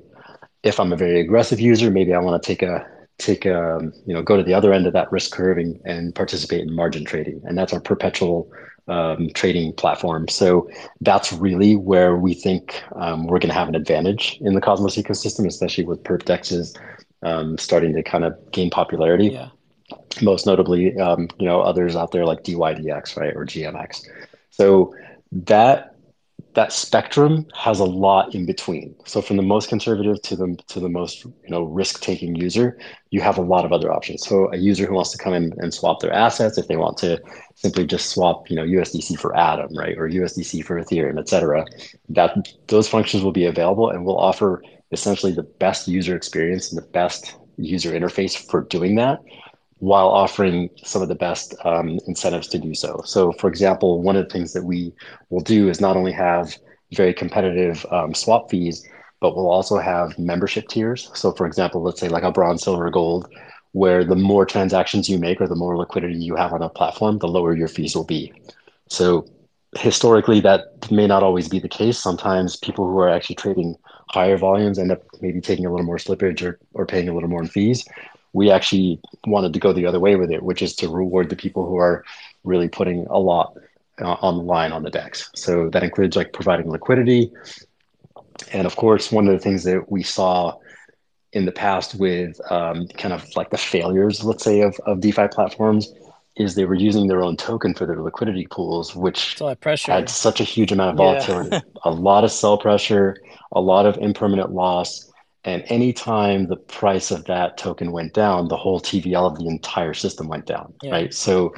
If I'm a very aggressive user, maybe I want to take a take a um, you know go to the other end of that risk curve and, and participate in margin trading and that's our perpetual um, trading platform. So that's really where we think um, we're going to have an advantage in the cosmos ecosystem especially with perp dexes um, starting to kind of gain popularity. Yeah most notably, um, you know, others out there like DYDX, right, or GMX. So that that spectrum has a lot in between. So from the most conservative to the to the most you know risk taking user, you have a lot of other options. So a user who wants to come in and swap their assets, if they want to simply just swap you know USDC for Atom, right, or USDC for Ethereum, et cetera, that those functions will be available, and we'll offer essentially the best user experience and the best user interface for doing that while offering some of the best um, incentives to do so. So, for example, one of the things that we will do is not only have very competitive um, swap fees, but we'll also have membership tiers. So, for example, let's say like a bronze, silver, gold, where the more transactions you make or the more liquidity you have on a platform, the lower your fees will be. So, historically, that may not always be the case. Sometimes people who are actually trading higher volumes end up maybe taking a little more slippage or, or paying a little more in fees we actually wanted to go the other way with it, which is to reward the people who are really putting a lot uh, on the line on the DEX. So that includes like providing liquidity. And of course, one of the things that we saw in the past with um, kind of like the failures, let's say, of, of DeFi platforms is they were using their own token for their liquidity pools, which had such a huge amount of volatility, yeah. a lot of sell pressure, a lot of impermanent loss and anytime the price of that token went down, the whole TVL of the entire system went down, yeah. right? So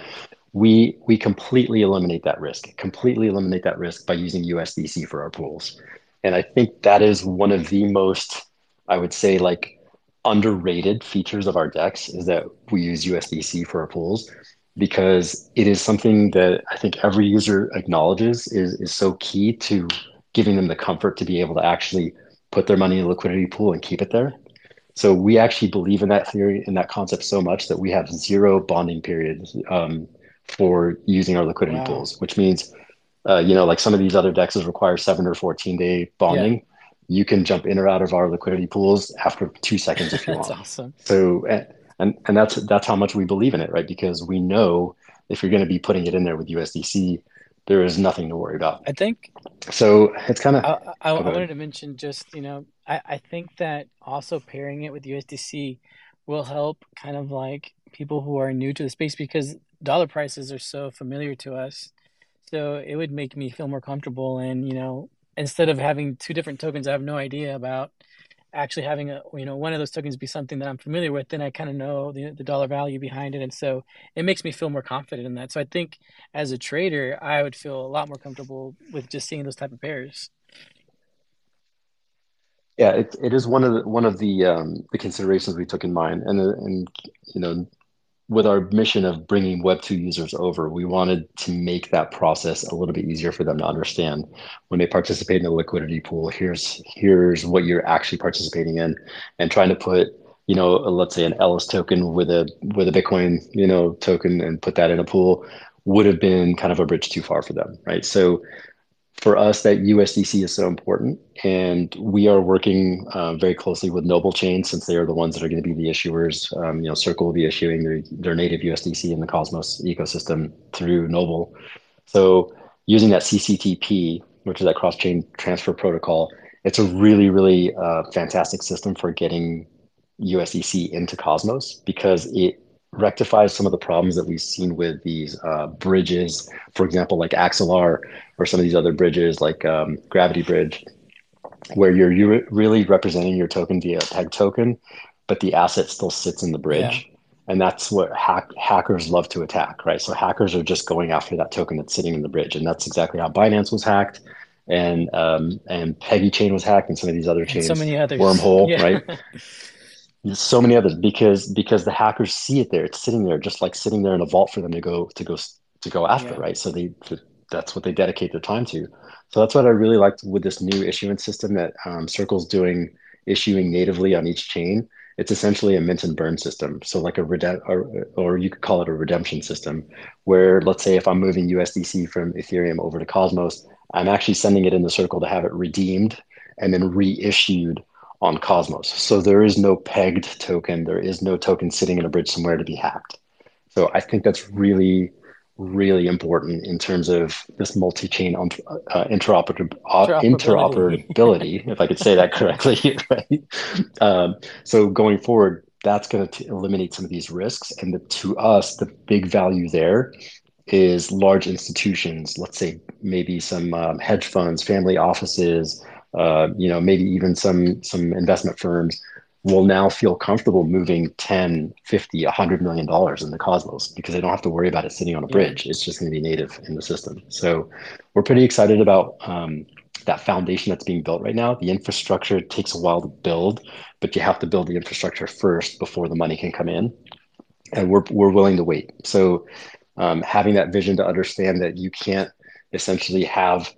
we we completely eliminate that risk, completely eliminate that risk by using USDC for our pools. And I think that is one of the most, I would say, like underrated features of our DEX is that we use USDC for our pools. because it is something that I think every user acknowledges is, is so key to giving them the comfort to be able to actually put their money in a liquidity pool and keep it there. So we actually believe in that theory and that concept so much that we have zero bonding periods um, for using our liquidity wow. pools, which means, uh, you know, like some of these other dexes require seven or 14 day bonding. Yeah. You can jump in or out of our liquidity pools after two seconds if you that's want. Awesome. So, and, and that's, that's how much we believe in it, right? Because we know if you're going to be putting it in there with USDC, there is nothing to worry about. I think so. It's kind of. I, I, I wanted to mention just you know I, I think that also pairing it with USDC will help kind of like people who are new to the space because dollar prices are so familiar to us. So it would make me feel more comfortable and you know instead of having two different tokens I have no idea about actually having a you know one of those tokens be something that I'm familiar with, then I kind of know the, the dollar value behind it, and so it makes me feel more confident in that. So I think as a trader, I would feel a lot more comfortable with just seeing those type of pairs. Yeah, it, it is one of the one of the um, the considerations we took in mind, and and you know with our mission of bringing Web2 users over, we wanted to make that process a little bit easier for them to understand. When they participate in a liquidity pool, here's here's what you're actually participating in, and trying to put you know let's say an Elys token with a with a Bitcoin you know token and put that in a pool would have been kind of a bridge too far for them, right? So for us that USDC is so important, and we are working uh, very closely with Noble Chain since they are the ones that are going to be the issuers. Um, you know, Circle will be issuing their, their native USDC in the Cosmos ecosystem through Noble. So using that CCTP, which is that cross-chain transfer protocol, it's a really, really uh, fantastic system for getting USDC into Cosmos because it rectifies some of the problems that we've seen with these uh, bridges, for example, like Axelar or some of these other bridges like um, Gravity Bridge, where you're, you're really representing your token via a peg token, but the asset still sits in the bridge. Yeah. And that's what hack, hackers love to attack, right? So hackers are just going after that token that's sitting in the bridge, and that's exactly how Binance was hacked, and um, and Peggy Chain was hacked, and some of these other chains, so many others, Wormhole, yeah. right? So many others because because the hackers see it there. It's sitting there just like sitting there in a vault for them to go to go to go after yeah. right? So they that's what they dedicate their time to. So that's what i really liked with this new issuance system that um, circle's doing issuing natively on each chain. It's essentially a mint and burn system. So like a redem- or, or you could call it a redemption system where let's say if i'm moving usdc from ethereum over to cosmos i'm actually sending it in the circle to have it redeemed and then reissued on Cosmos. So there is no pegged token. There is no token sitting in a bridge somewhere to be hacked. So I think that's really, really important in terms of this multi-chain uh, interoperability, interoperability if I could say that correctly, right? Um, so going forward, that's going to eliminate some of these risks. And the, to us, the big value there is large institutions, let's say maybe some um, hedge funds, family offices, uh, you know, maybe even some some investment firms will now feel comfortable moving 10, 50, 100 million dollars in the Cosmos because they don't have to worry about it sitting on a bridge. It's just going to be native in the system. So we're pretty excited about um, that foundation that's being built right now. The infrastructure takes a while to build, but you have to build the infrastructure first before the money can come in. And we're, we're willing to wait. So um, having that vision to understand that you can't essentially have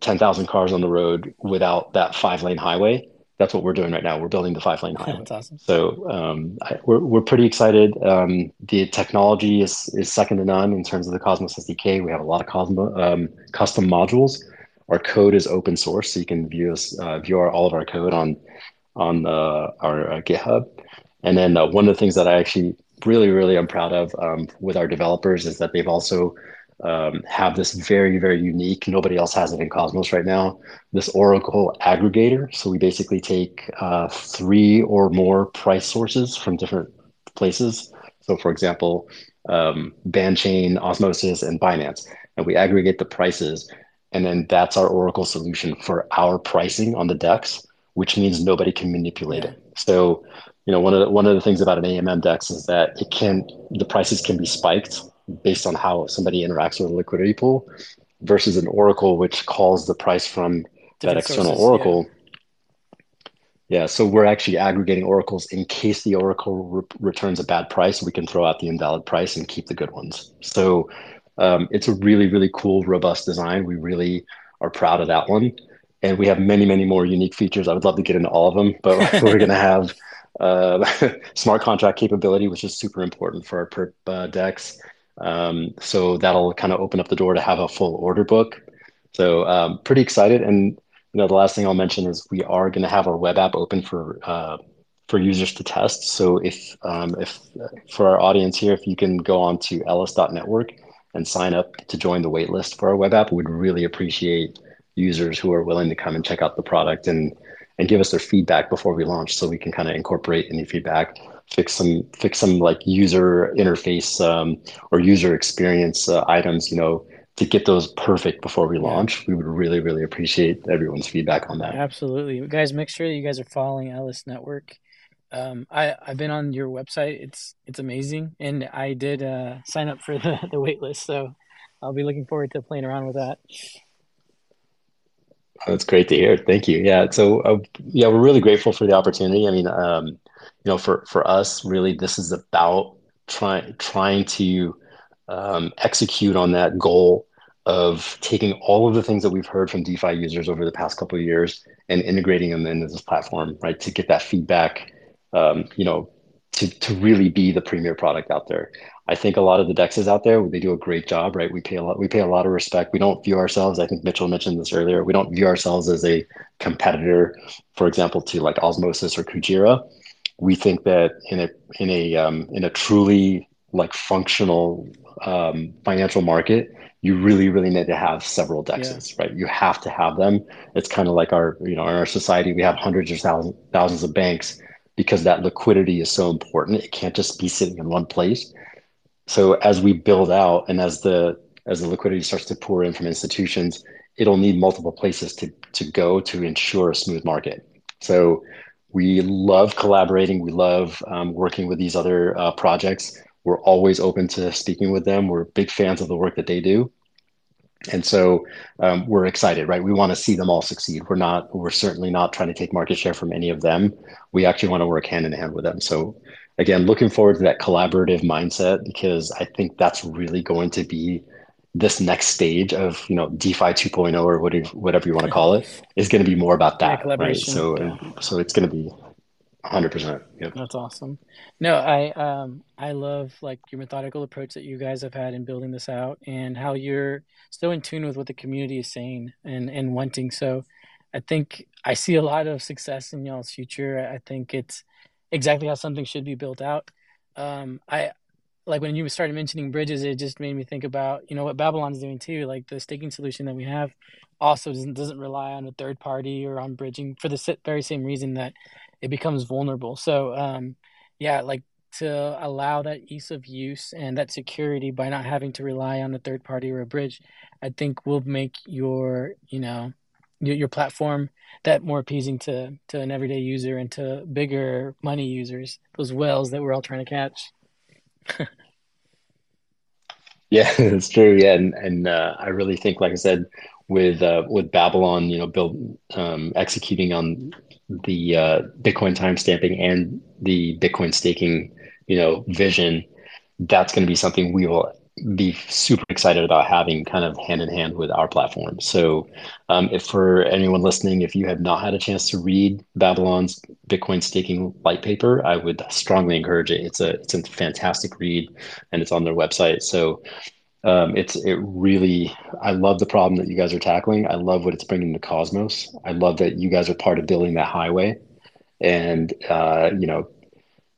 10,000 cars on the road without that five lane highway. That's what we're doing right now. We're building the five lane highway. That's awesome. So um, I, we're, we're pretty excited. Um, the technology is, is second to none in terms of the Cosmos SDK. We have a lot of Cosmo, um, custom modules. Our code is open source, so you can view us, uh, view our, all of our code on on uh, our uh, GitHub. And then uh, one of the things that I actually really, really am proud of um, with our developers is that they've also um, have this very, very unique, nobody else has it in Cosmos right now, this Oracle aggregator. So we basically take uh, three or more price sources from different places. So for example, um, Bandchain, Osmosis, and Binance, and we aggregate the prices. And then that's our Oracle solution for our pricing on the DEX, which means nobody can manipulate it. So, you know, one of the, one of the things about an AMM DEX is that it can the prices can be spiked based on how somebody interacts with a liquidity pool versus an oracle which calls the price from Different that external sources, oracle Yeah, so we're actually aggregating oracles in case the oracle re returns a bad price, we can throw out the invalid price and keep the good ones. So um, it's a really, really cool, robust design. We really are proud of that one. And we have many, many more unique features. I would love to get into all of them, but we're going to have uh, smart contract capability, which is super important for our perp uh, DEX. Um, so that'll kind of open up the door to have a full order book. So um, pretty excited. And you know, the last thing I'll mention is we are going to have our web app open for uh, for users to test. So if um, if for our audience here, if you can go on to elys.network and sign up to join the waitlist for our web app, we'd really appreciate users who are willing to come and check out the product and and give us their feedback before we launch, so we can kind of incorporate any feedback, fix some fix some like user interface um, or user experience uh, items, you know, to get those perfect before we launch. We would really, really appreciate everyone's feedback on that. Absolutely. Guys, make sure that you guys are following Elys Network. Um, I, I've been on your website. It's it's amazing. And I did uh, sign up for the, the wait list. So I'll be looking forward to playing around with that. That's great to hear. Thank you. Yeah. So uh, yeah, we're really grateful for the opportunity. I mean, um, you know, for for us, really, this is about trying trying to um, execute on that goal of taking all of the things that we've heard from DeFi users over the past couple of years and integrating them into this platform, right? To get that feedback, um, you know, to, to really be the premier product out there. I think a lot of the dexes out there, they do a great job, right? We pay a lot, we pay a lot of respect. We don't view ourselves, I think Mitchell mentioned this earlier, we don't view ourselves as a competitor, for example, to like Osmosis or Kujira. We think that in a in a um, in a truly like functional um, financial market, you really, really need to have several dexes, yeah. right? You have to have them. It's kind of like our, you know, in our society, we have hundreds or thousands, thousands of banks because that liquidity is so important. It can't just be sitting in one place. So as we build out and as the as the liquidity starts to pour in from institutions, it'll need multiple places to to go to ensure a smooth market. So we love collaborating. We love um, working with these other uh, projects we're always open to speaking with them. We're big fans of the work that they do. And so um, we're excited, right? We want to see them all succeed. We're not, we're certainly not trying to take market share from any of them. We actually want to work hand in hand with them. So again, looking forward to that collaborative mindset because I think that's really going to be this next stage of you know DeFi 2.0 or whatever whatever you want to call it is going to be more about that, yeah, right? So yeah. so it's going to be Hundred percent. Yep. That's awesome. No, I um I love like your methodical approach that you guys have had in building this out and how you're so in tune with what the community is saying and and wanting. So I think I see a lot of success in y'all's future. I think it's exactly how something should be built out. Um I like when you started mentioning bridges, it just made me think about, you know, what Babylon's doing too. Like the staking solution that we have also doesn't doesn't rely on a third party or on bridging for the very same reason that it becomes vulnerable. So um, yeah, like to allow that ease of use and that security by not having to rely on a third party or a bridge, I think will make your you know your, your platform that more appeasing to to an everyday user and to bigger money users, those whales that we're all trying to catch. yeah, it's true. Yeah, and and uh, I really think, like I said, with uh, with Babylon, you know, build um, executing on the uh, Bitcoin timestamping and the Bitcoin staking, you know, vision, that's going to be something we will be super excited about having kind of hand in hand with our platform. So, um, if for anyone listening, if you have not had a chance to read Babylon's Bitcoin staking white paper, I would strongly encourage it. It's a it's a fantastic read, and it's on their website. So, um, it's it really I love the problem that you guys are tackling. I love what it's bringing to Cosmos. I love that you guys are part of building that highway, and uh, you know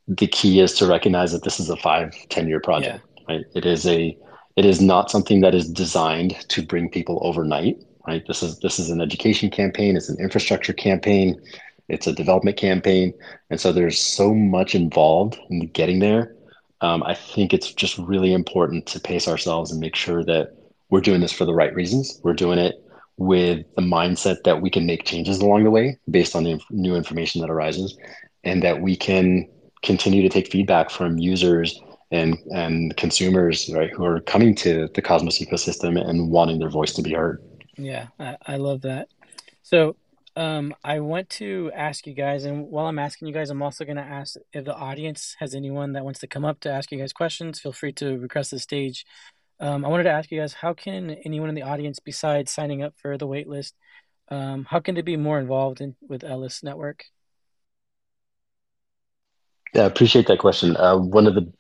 the key is to recognize that this is a five ten year project. Yeah. Right? It is a it is not something that is designed to bring people overnight. Right? This is this is an education campaign. It's an infrastructure campaign. It's a development campaign, and so there's so much involved in getting there um, I think it's just really important to pace ourselves and make sure that we're doing this for the right reasons. We're doing it with the mindset that we can make changes along the way based on the inf- new information that arises, and that we can continue to take feedback from users and and consumers, right, who are coming to the Cosmos ecosystem and wanting their voice to be heard. Yeah, I, I love that. So Um, I want to ask you guys, and while I'm asking you guys, I'm also going to ask if the audience has anyone that wants to come up to ask you guys questions. Feel free to request the stage. Um, I wanted to ask you guys, how can anyone in the audience, besides signing up for the waitlist, um, how can they be more involved in with Elys Network? Yeah, I appreciate that question. Uh, one of the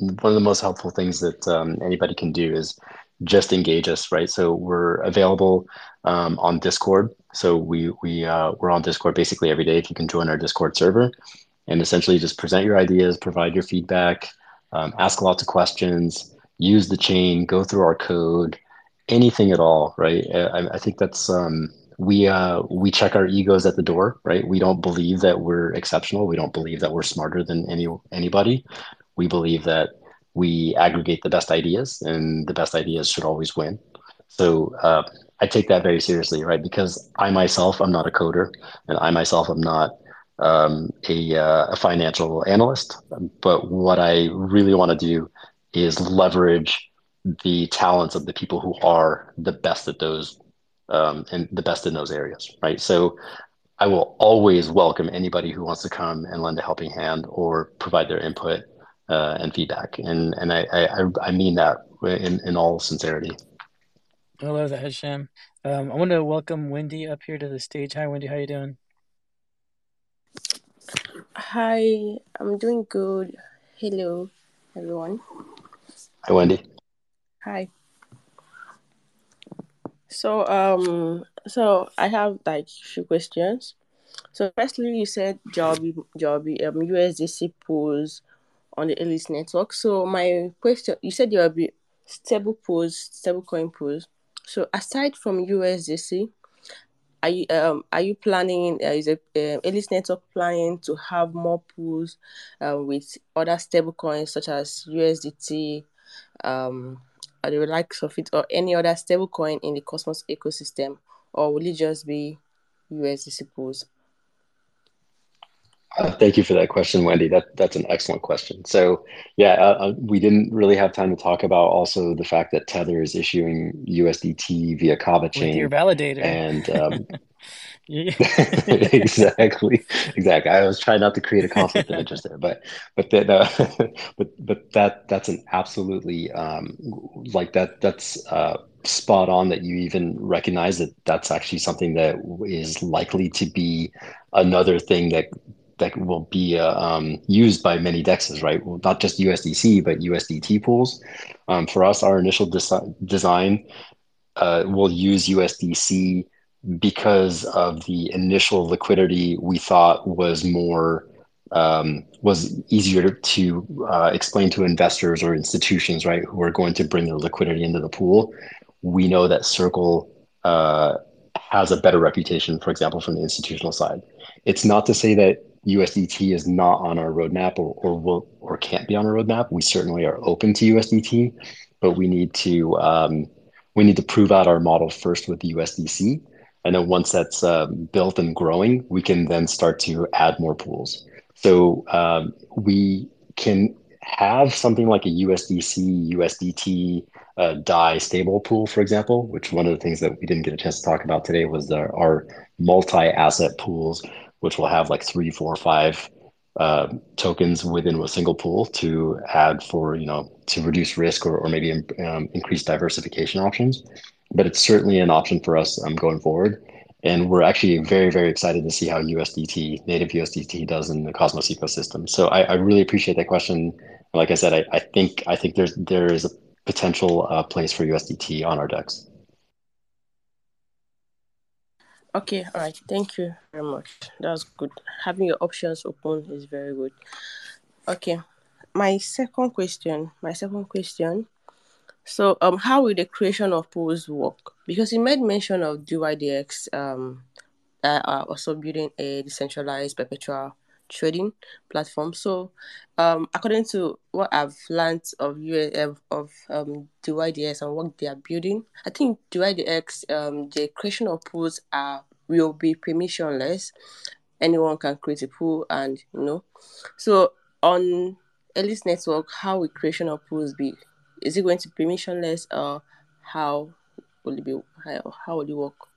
one of the most helpful things that um, anybody can do is just engage us, right? So we're available um, on Discord. So we we uh, we're on Discord basically every day. If you can join our Discord server, and essentially just present your ideas, provide your feedback, um, ask lots of questions, use the chain, go through our code, anything at all, right? I, I think that's um, we uh, we check our egos at the door, right? We don't believe that we're exceptional. We don't believe that we're smarter than any anybody we believe that we aggregate the best ideas and the best ideas should always win. So uh, I take that very seriously, right? Because I myself, I'm not a coder and I myself, am not um, a, uh, a financial analyst. But what I really want to do is leverage the talents of the people who are the best at those um, and the best in those areas, right? So I will always welcome anybody who wants to come and lend a helping hand or provide their input uh, and feedback. And and I, I I mean that in in all sincerity. I love that, Hisham. Um, I want to welcome Wendy up here to the stage. Hi, Wendy. How you doing? Hi, I'm doing good. Hello, everyone. Hi, Wendy. Hi. So, um, so I have like few questions. So, firstly, you said Joby, Joby, um, USDC pools on the Elys network. So my question, you said there will be stable pools, stable coin pools. So aside from USDC, are you um are you planning uh, is a uh, Elys network planning to have more pools uh, with other stable coins such as USDT, um, or the likes of it, or any other stable coin in the Cosmos ecosystem, or will it just be USDC pools? Uh, thank you for that question, Wendy. That that's an excellent question. So, yeah, uh, uh we didn't really have time to talk about also the fact that Tether is issuing USDT via Kava chain. With your validator, and um, exactly, exactly. I was trying not to create a conflict of interest there, but but that uh, but but that that's an absolutely um, like that that's uh, spot on that you even recognize that that's actually something that is likely to be another thing that that will be uh, um, used by many dexes, right? Well, not just USDC, but USDT pools. Um, for us, our initial des- design uh, will use USDC because of the initial liquidity we thought was more um, was easier to uh, explain to investors or institutions, right, who are going to bring their liquidity into the pool. We know that Circle uh, has a better reputation, for example, from the institutional side. It's not to say that USDT is not on our roadmap or, or will or can't be on our roadmap. We certainly are open to USDT, but we need to um, we need to prove out our model first with the USDC. And then once that's uh, built and growing, we can then start to add more pools. So um, we can have something like a USDC, USDT, uh, DAI stable pool, for example, which one of the things that we didn't get a chance to talk about today was our multi-asset pools which will have like three, four, five uh, tokens within a single pool to add for, you know, to reduce risk or, or maybe um, increase diversification options. But it's certainly an option for us um, going forward. And we're actually very, very excited to see how USDT, native USDT does in the Cosmos ecosystem. So I, I really appreciate that question. Like I said, I, I think I think there's there is a potential uh, place for USDT on our DEX. Okay, all right. Thank you very much. That's good. Having your options open is very good. Okay. My second question, my second question. So, um, how will the creation of pools work? Because you made mention of DYDX, um, are also building a decentralized perpetual trading platform. So, um, according to what I've learned of US of um DYDX and what they are building, I think DYDX um the creation of pools are will be permissionless. Anyone can create a pool, and you know, so on Elys network, how will creation of pools be? Is it going to be permissionless, or how will it be? How, how will it work?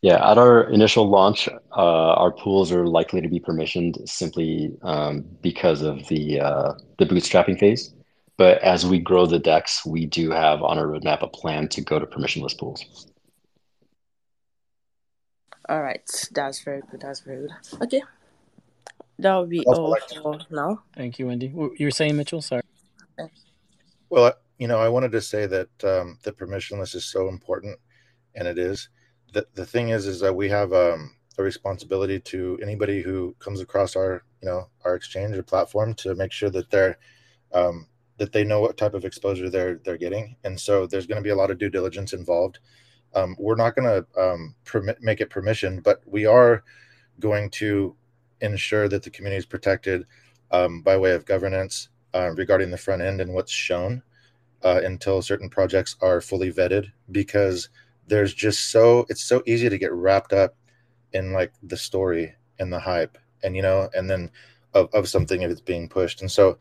Yeah, at our initial launch, uh, our pools are likely to be permissioned simply um, because of the uh, the bootstrapping phase. But as we grow the DEX, we do have on our roadmap a plan to go to permissionless pools. All right, that's very good. That's very good. Okay, that will be all for now. Thank you, Wendy. You were saying, Mitchell? Sorry. Well, you know, I wanted to say that um, the permissionless is so important, and it is the, the thing is is that we have um, a responsibility to anybody who comes across our you know our exchange or platform to make sure that they're um, that they know what type of exposure they're they're getting. And so there's going to be a lot of due diligence involved. Um, we're not going to um, permit make it permission but we are going to ensure that the community is protected um, by way of governance uh, regarding the front end and what's shown uh, until certain projects are fully vetted. Because there's just so it's so easy to get wrapped up in like the story and the hype and you know and then of, of something if it's being pushed. And so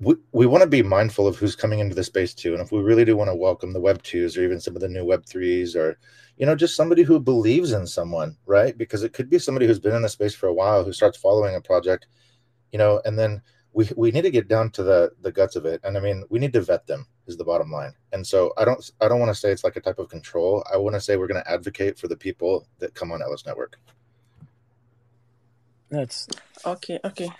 we, we want to be mindful of who's coming into the space too. And if we really do want to welcome the web 2s or even some of the new web 3s or you know just somebody who believes in someone right? Because it could be somebody who's been in the space for a while who starts following a project you know and then we we need to get down to the the guts of it. And i mean we need to vet them is the bottom line. And so i don't i don't want to say it's like a type of control. I want to say we're going to advocate for the people that come on elys network. That's okay okay.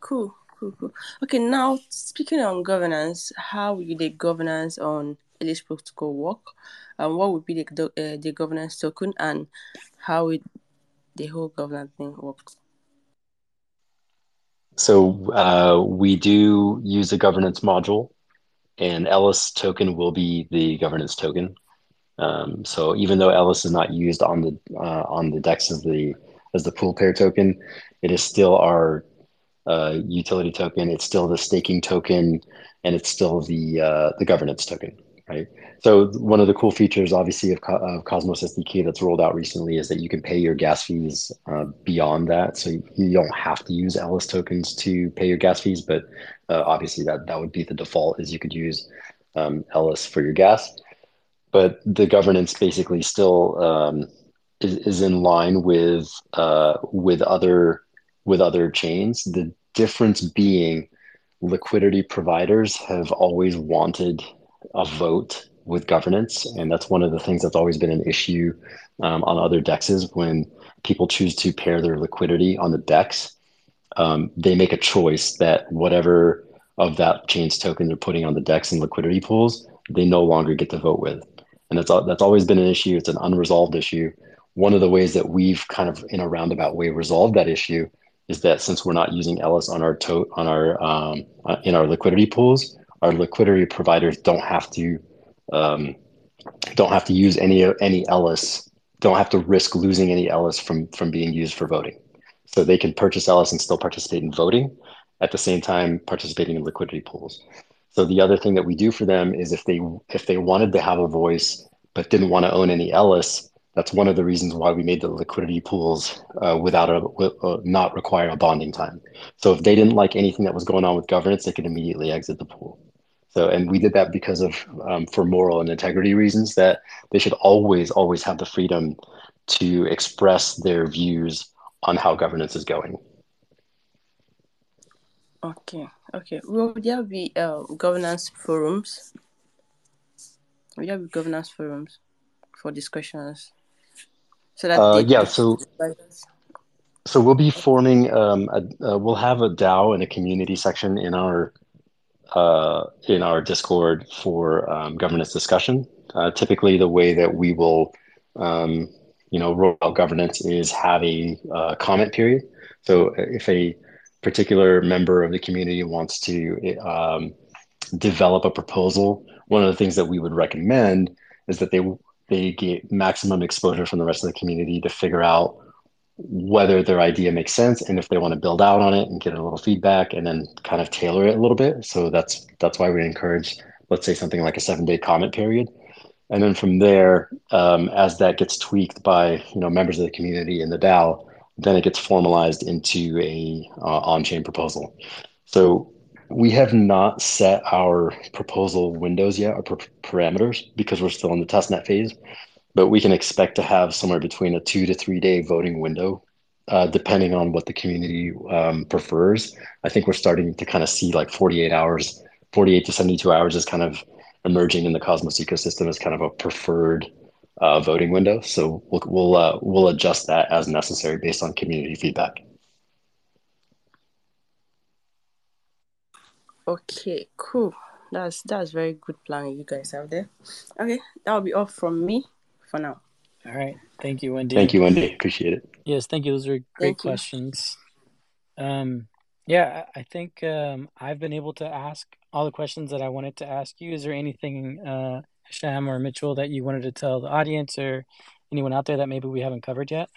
Cool cool cool. Okay now speaking on governance how will the governance on elys protocol work? And what would be the uh, the governance token and how would the whole governance thing works so uh, we do use a governance module, and Elys token will be the governance token. Um, so even though Elys is not used on the uh, on the DEX as the as the pool pair token, it is still our uh, utility token. It's still the staking token, and it's still the uh, the governance token, right? So one of the cool features, obviously, of, Co- of, Cosmos SDK that's rolled out recently is that you can pay your gas fees uh, beyond that. So you don't have to use Elys tokens to pay your gas fees, but uh, obviously that that would be the default is you could use um, for your gas. But the governance basically still um, is, is in line with uh, with other with other chains. The difference being liquidity providers have always wanted a vote with governance. And that's one of the things that's always been an issue um, on other dexes when people choose to pair their liquidity on the dex. Um, they make a choice that whatever of that chain's token they're putting on the dex and liquidity pools, they no longer get to vote with. And that's, that's always been an issue. It's an unresolved issue. One of the ways that we've kind of in a roundabout way resolved that issue is that since we're not using Elys on our to- on our um, uh, in our liquidity pools, our liquidity providers don't have to um, don't have to use any any Elys, don't have to risk losing any Elys from from being used for voting. So they can purchase Elys and still participate in voting, at the same time participating in liquidity pools. So the other thing that we do for them is if they if they wanted to have a voice but didn't want to own any Elys, that's one of the reasons why we made the liquidity pools uh, without a uh, not require a bonding time. So if they didn't like anything that was going on with governance, they could immediately exit the pool. So, and we did that because of um, for moral and integrity reasons that they should always, always have the freedom to express their views on how governance is going. Okay, okay. Will there be uh, governance forums? Will there be governance forums for discussions? So that uh, yeah, so so we'll be forming. Um, a, uh, we'll have a DAO and a community section in our uh, in our Discord for um, governance discussion. Uh, typically, the way that we will, um, you know, roll out governance is have a comment period. So if a particular member of the community wants to um, develop a proposal, one of the things that we would recommend is that they they get maximum exposure from the rest of the community to figure out whether their idea makes sense and if they want to build out on it and get a little feedback and then kind of tailor it a little bit. So that's that's why we encourage, let's say, something like a seven day comment period. And then from there, um, as that gets tweaked by you know members of the community in the DAO, then it gets formalized into a uh, on-chain proposal. So we have not set our proposal windows yet, or parameters, because we're still in the testnet phase. But we can expect to have somewhere between a two to three day voting window, uh, depending on what the community um, prefers. I think we're starting to kind of see like 48 hours, 48 to 72 hours is kind of emerging in the Cosmos ecosystem as kind of a preferred uh, voting window. So we'll we'll uh, we'll adjust that as necessary based on community feedback. Okay, cool. That's that's very good plan you guys have there. Okay, that'll be all from me for now. All right. Thank you, Wendy. Thank you, Wendy. Appreciate it. Yes, thank you. Those are great Thank you. questions. Um, yeah, I I think um, I've been able to ask all the questions that I wanted to ask you. Is there anything, uh, Sham or Mitchell, that you wanted to tell the audience or anyone out there that maybe we haven't covered yet?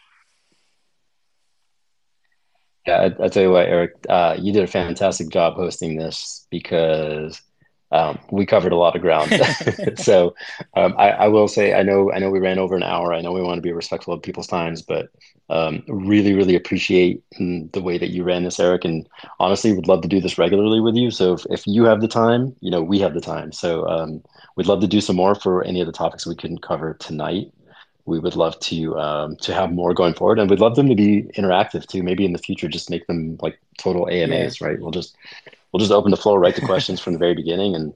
Yeah, I, I tell you what, Erik, uh, you did a fantastic job hosting this because um, we covered a lot of ground. so um, I, I will say, I know, I know we ran over an hour. I know we want to be respectful of people's times, but um, really, really appreciate mm, the way that you ran this, Erik. And honestly, would love to do this regularly with you. So if, if you have the time, you know, we have the time. So um, we'd love to do some more for any of the topics we couldn't cover tonight we would love to um, to have more going forward, and we'd love them to be interactive too. Maybe in the future, just make them like total AMAs, right? We'll just we'll just open the floor, right to questions from the very beginning, and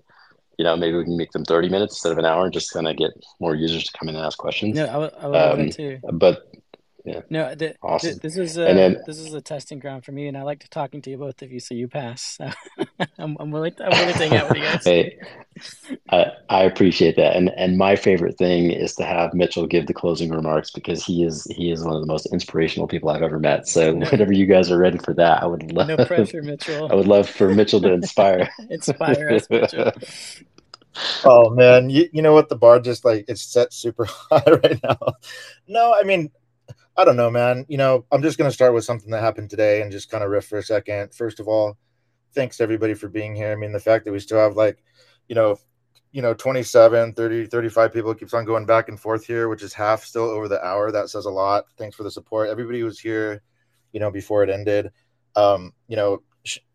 you know maybe we can make them thirty minutes instead of an hour, and just kind of get more users to come in and ask questions. yeah I would, I would love Um, that too. but yeah, No, th th this is a then this is a testing ground for me, and I like talking to you both of you, so you pass. So I'm I'm willing to, I'm willing to hang out with you guys. hey, I I appreciate that, and and my favorite thing is to have Mitchell give the closing remarks because he is he is one of the most inspirational people I've ever met. So whenever you guys are ready for that, I would love no love pressure, I would love for Mitchell to inspire. Inspire us, Mitchell. Oh man, you, you know what? The bar just like it's set super high right now. No, I mean, I don't know, man. You know, I'm just gonna start with something that happened today and just kind of riff for a second. First of all, thanks to everybody for being here. I mean, the fact that we still have like, you know, you know, 27, 30, 35 people keeps on going back and forth here, which is half still over the hour. That says a lot. Thanks for the support. Everybody was here, you know, before it ended. Um, you know,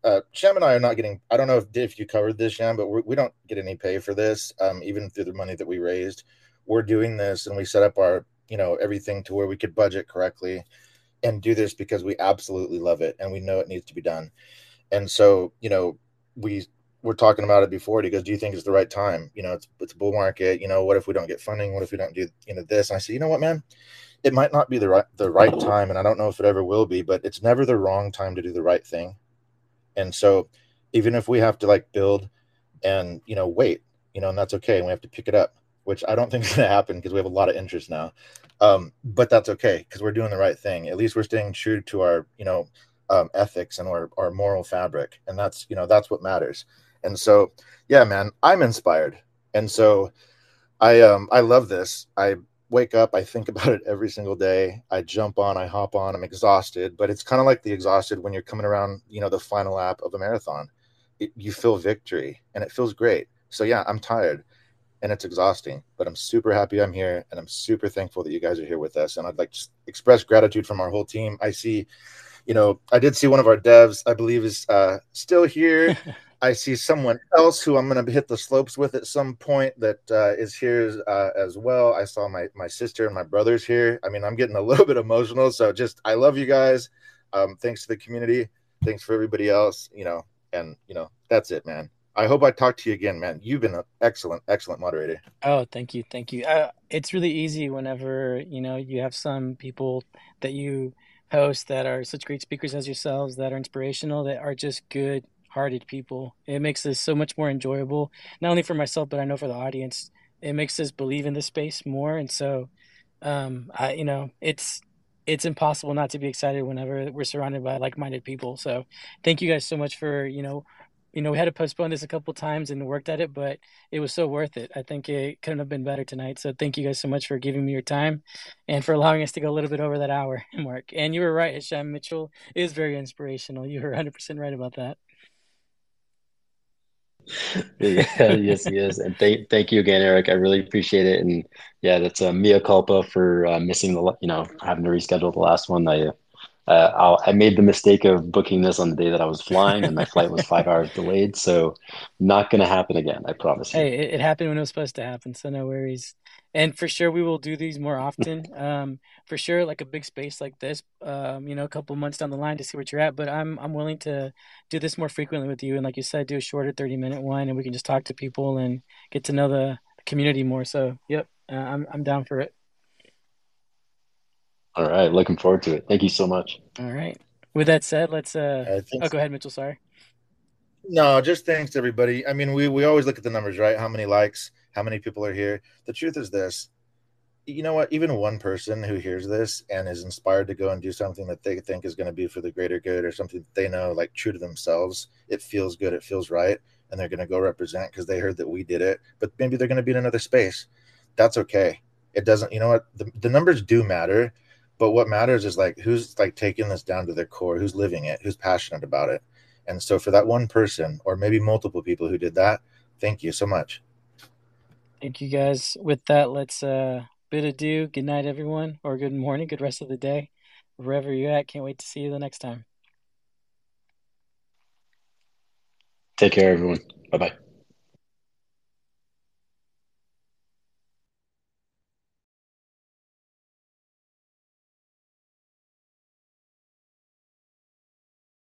uh, Sham and I are not getting. I don't know if if you covered this, Sham, but we're, we don't get any pay for this. Um, even through the money that we raised, we're doing this, and we set up our, you know, everything to where we could budget correctly, and do this because we absolutely love it, and we know it needs to be done. And so, you know, we were talking about it before. He goes, "Do you think it's the right time? You know, it's it's a bull market. You know, what if we don't get funding? What if we don't do you know this?" And I said, "You know what, man." It might not be the right the right time, and I don't know if it ever will be, but it's never the wrong time to do the right thing and so even if we have to like build and you know wait you know and that's okay and we have to pick it up which i don't think is going to happen because we have a lot of interest now. Um, but that's okay because we're doing the right thing. At least we're staying true to our you know um, ethics and our, our moral fabric and that's you know that's what matters. And so yeah man i'm inspired. And so i um i love this. I wake up i think about it every single day. I jump on i hop on i'm exhausted but it's kind of like the exhausted when you're coming around you know the final lap of a marathon. It, you feel victory and it feels great. So yeah i'm tired and it's exhausting but i'm super happy i'm here and i'm super thankful that you guys are here with us and i'd like to express gratitude from our whole team i see you know i did see one of our devs i believe is uh, still here I see someone else who I'm going to hit the slopes with at some point that uh, is here uh, as well. I saw my my sister and my brothers here. I mean, I'm getting a little bit emotional. So just I love you guys. Um, thanks to the community. Thanks for everybody else. You know, and you know that's it, man. I hope I talk to you again, man. You've been an excellent, excellent moderator. Oh, thank you, thank you. Uh, it's really easy whenever you know you have some people that you host that are such great speakers as yourselves that are inspirational that are just good hearted people. It makes this so much more enjoyable, not only for myself, but I know for the audience. It makes us believe in the space more. And so, um, I, you know, it's, it's impossible not to be excited whenever we're surrounded by like-minded people. So thank you guys so much for, you know, you know, we had to postpone this a couple times and worked at it, but it was so worth it. I think it couldn't have been better tonight. So thank you guys so much for giving me your time and for allowing us to go a little bit over that hour mark. And you were right, Hisham Mitchell is very inspirational. You were 100% right about that. yeah, yes, he is. And thank thank you again, Erik. I really appreciate it. And yeah, that's a mea culpa for uh, missing the, you know, having to reschedule the last one. I uh, I made the mistake of booking this on the day that I was flying, and my flight was five hours delayed. So not going to happen again. I promise you. Hey, it, it happened when it was supposed to happen, so no worries. and for sure we will do these more often. Um, for sure, like a big space like this, um, you know, a couple months down the line to see where you're at. But I'm I'm willing to do this more frequently with you, and like you said, do a shorter thirty minute one, and we can just talk to people and get to know the community more. So, yep, uh, I'm I'm down for it. All right, looking forward to it. Thank you so much. All right. With that said, let's. uh Oh, go ahead, Mitchell. Sorry. No, just thanks to everybody. I mean, we we always look at the numbers, right? How many likes, how many people are here. The truth is this. You know what? Even one person who hears this and is inspired to go and do something that they think is going to be for the greater good or something that they know, like true to themselves, it feels good, it feels right, and they're going to go represent because they heard that we did it. But maybe they're going to be in another space. That's okay. It doesn't. You know what? The, the numbers do matter, but what matters is like who's like taking this down to their core, who's living it, who's passionate about it and so for that one person or maybe multiple people who did that, thank you so much. Thank you guys. With that, let's uh bid adieu. Good night, everyone, or good morning, good rest of the day, wherever you're at. Can't wait to see you the next time. Take care, everyone. Bye bye.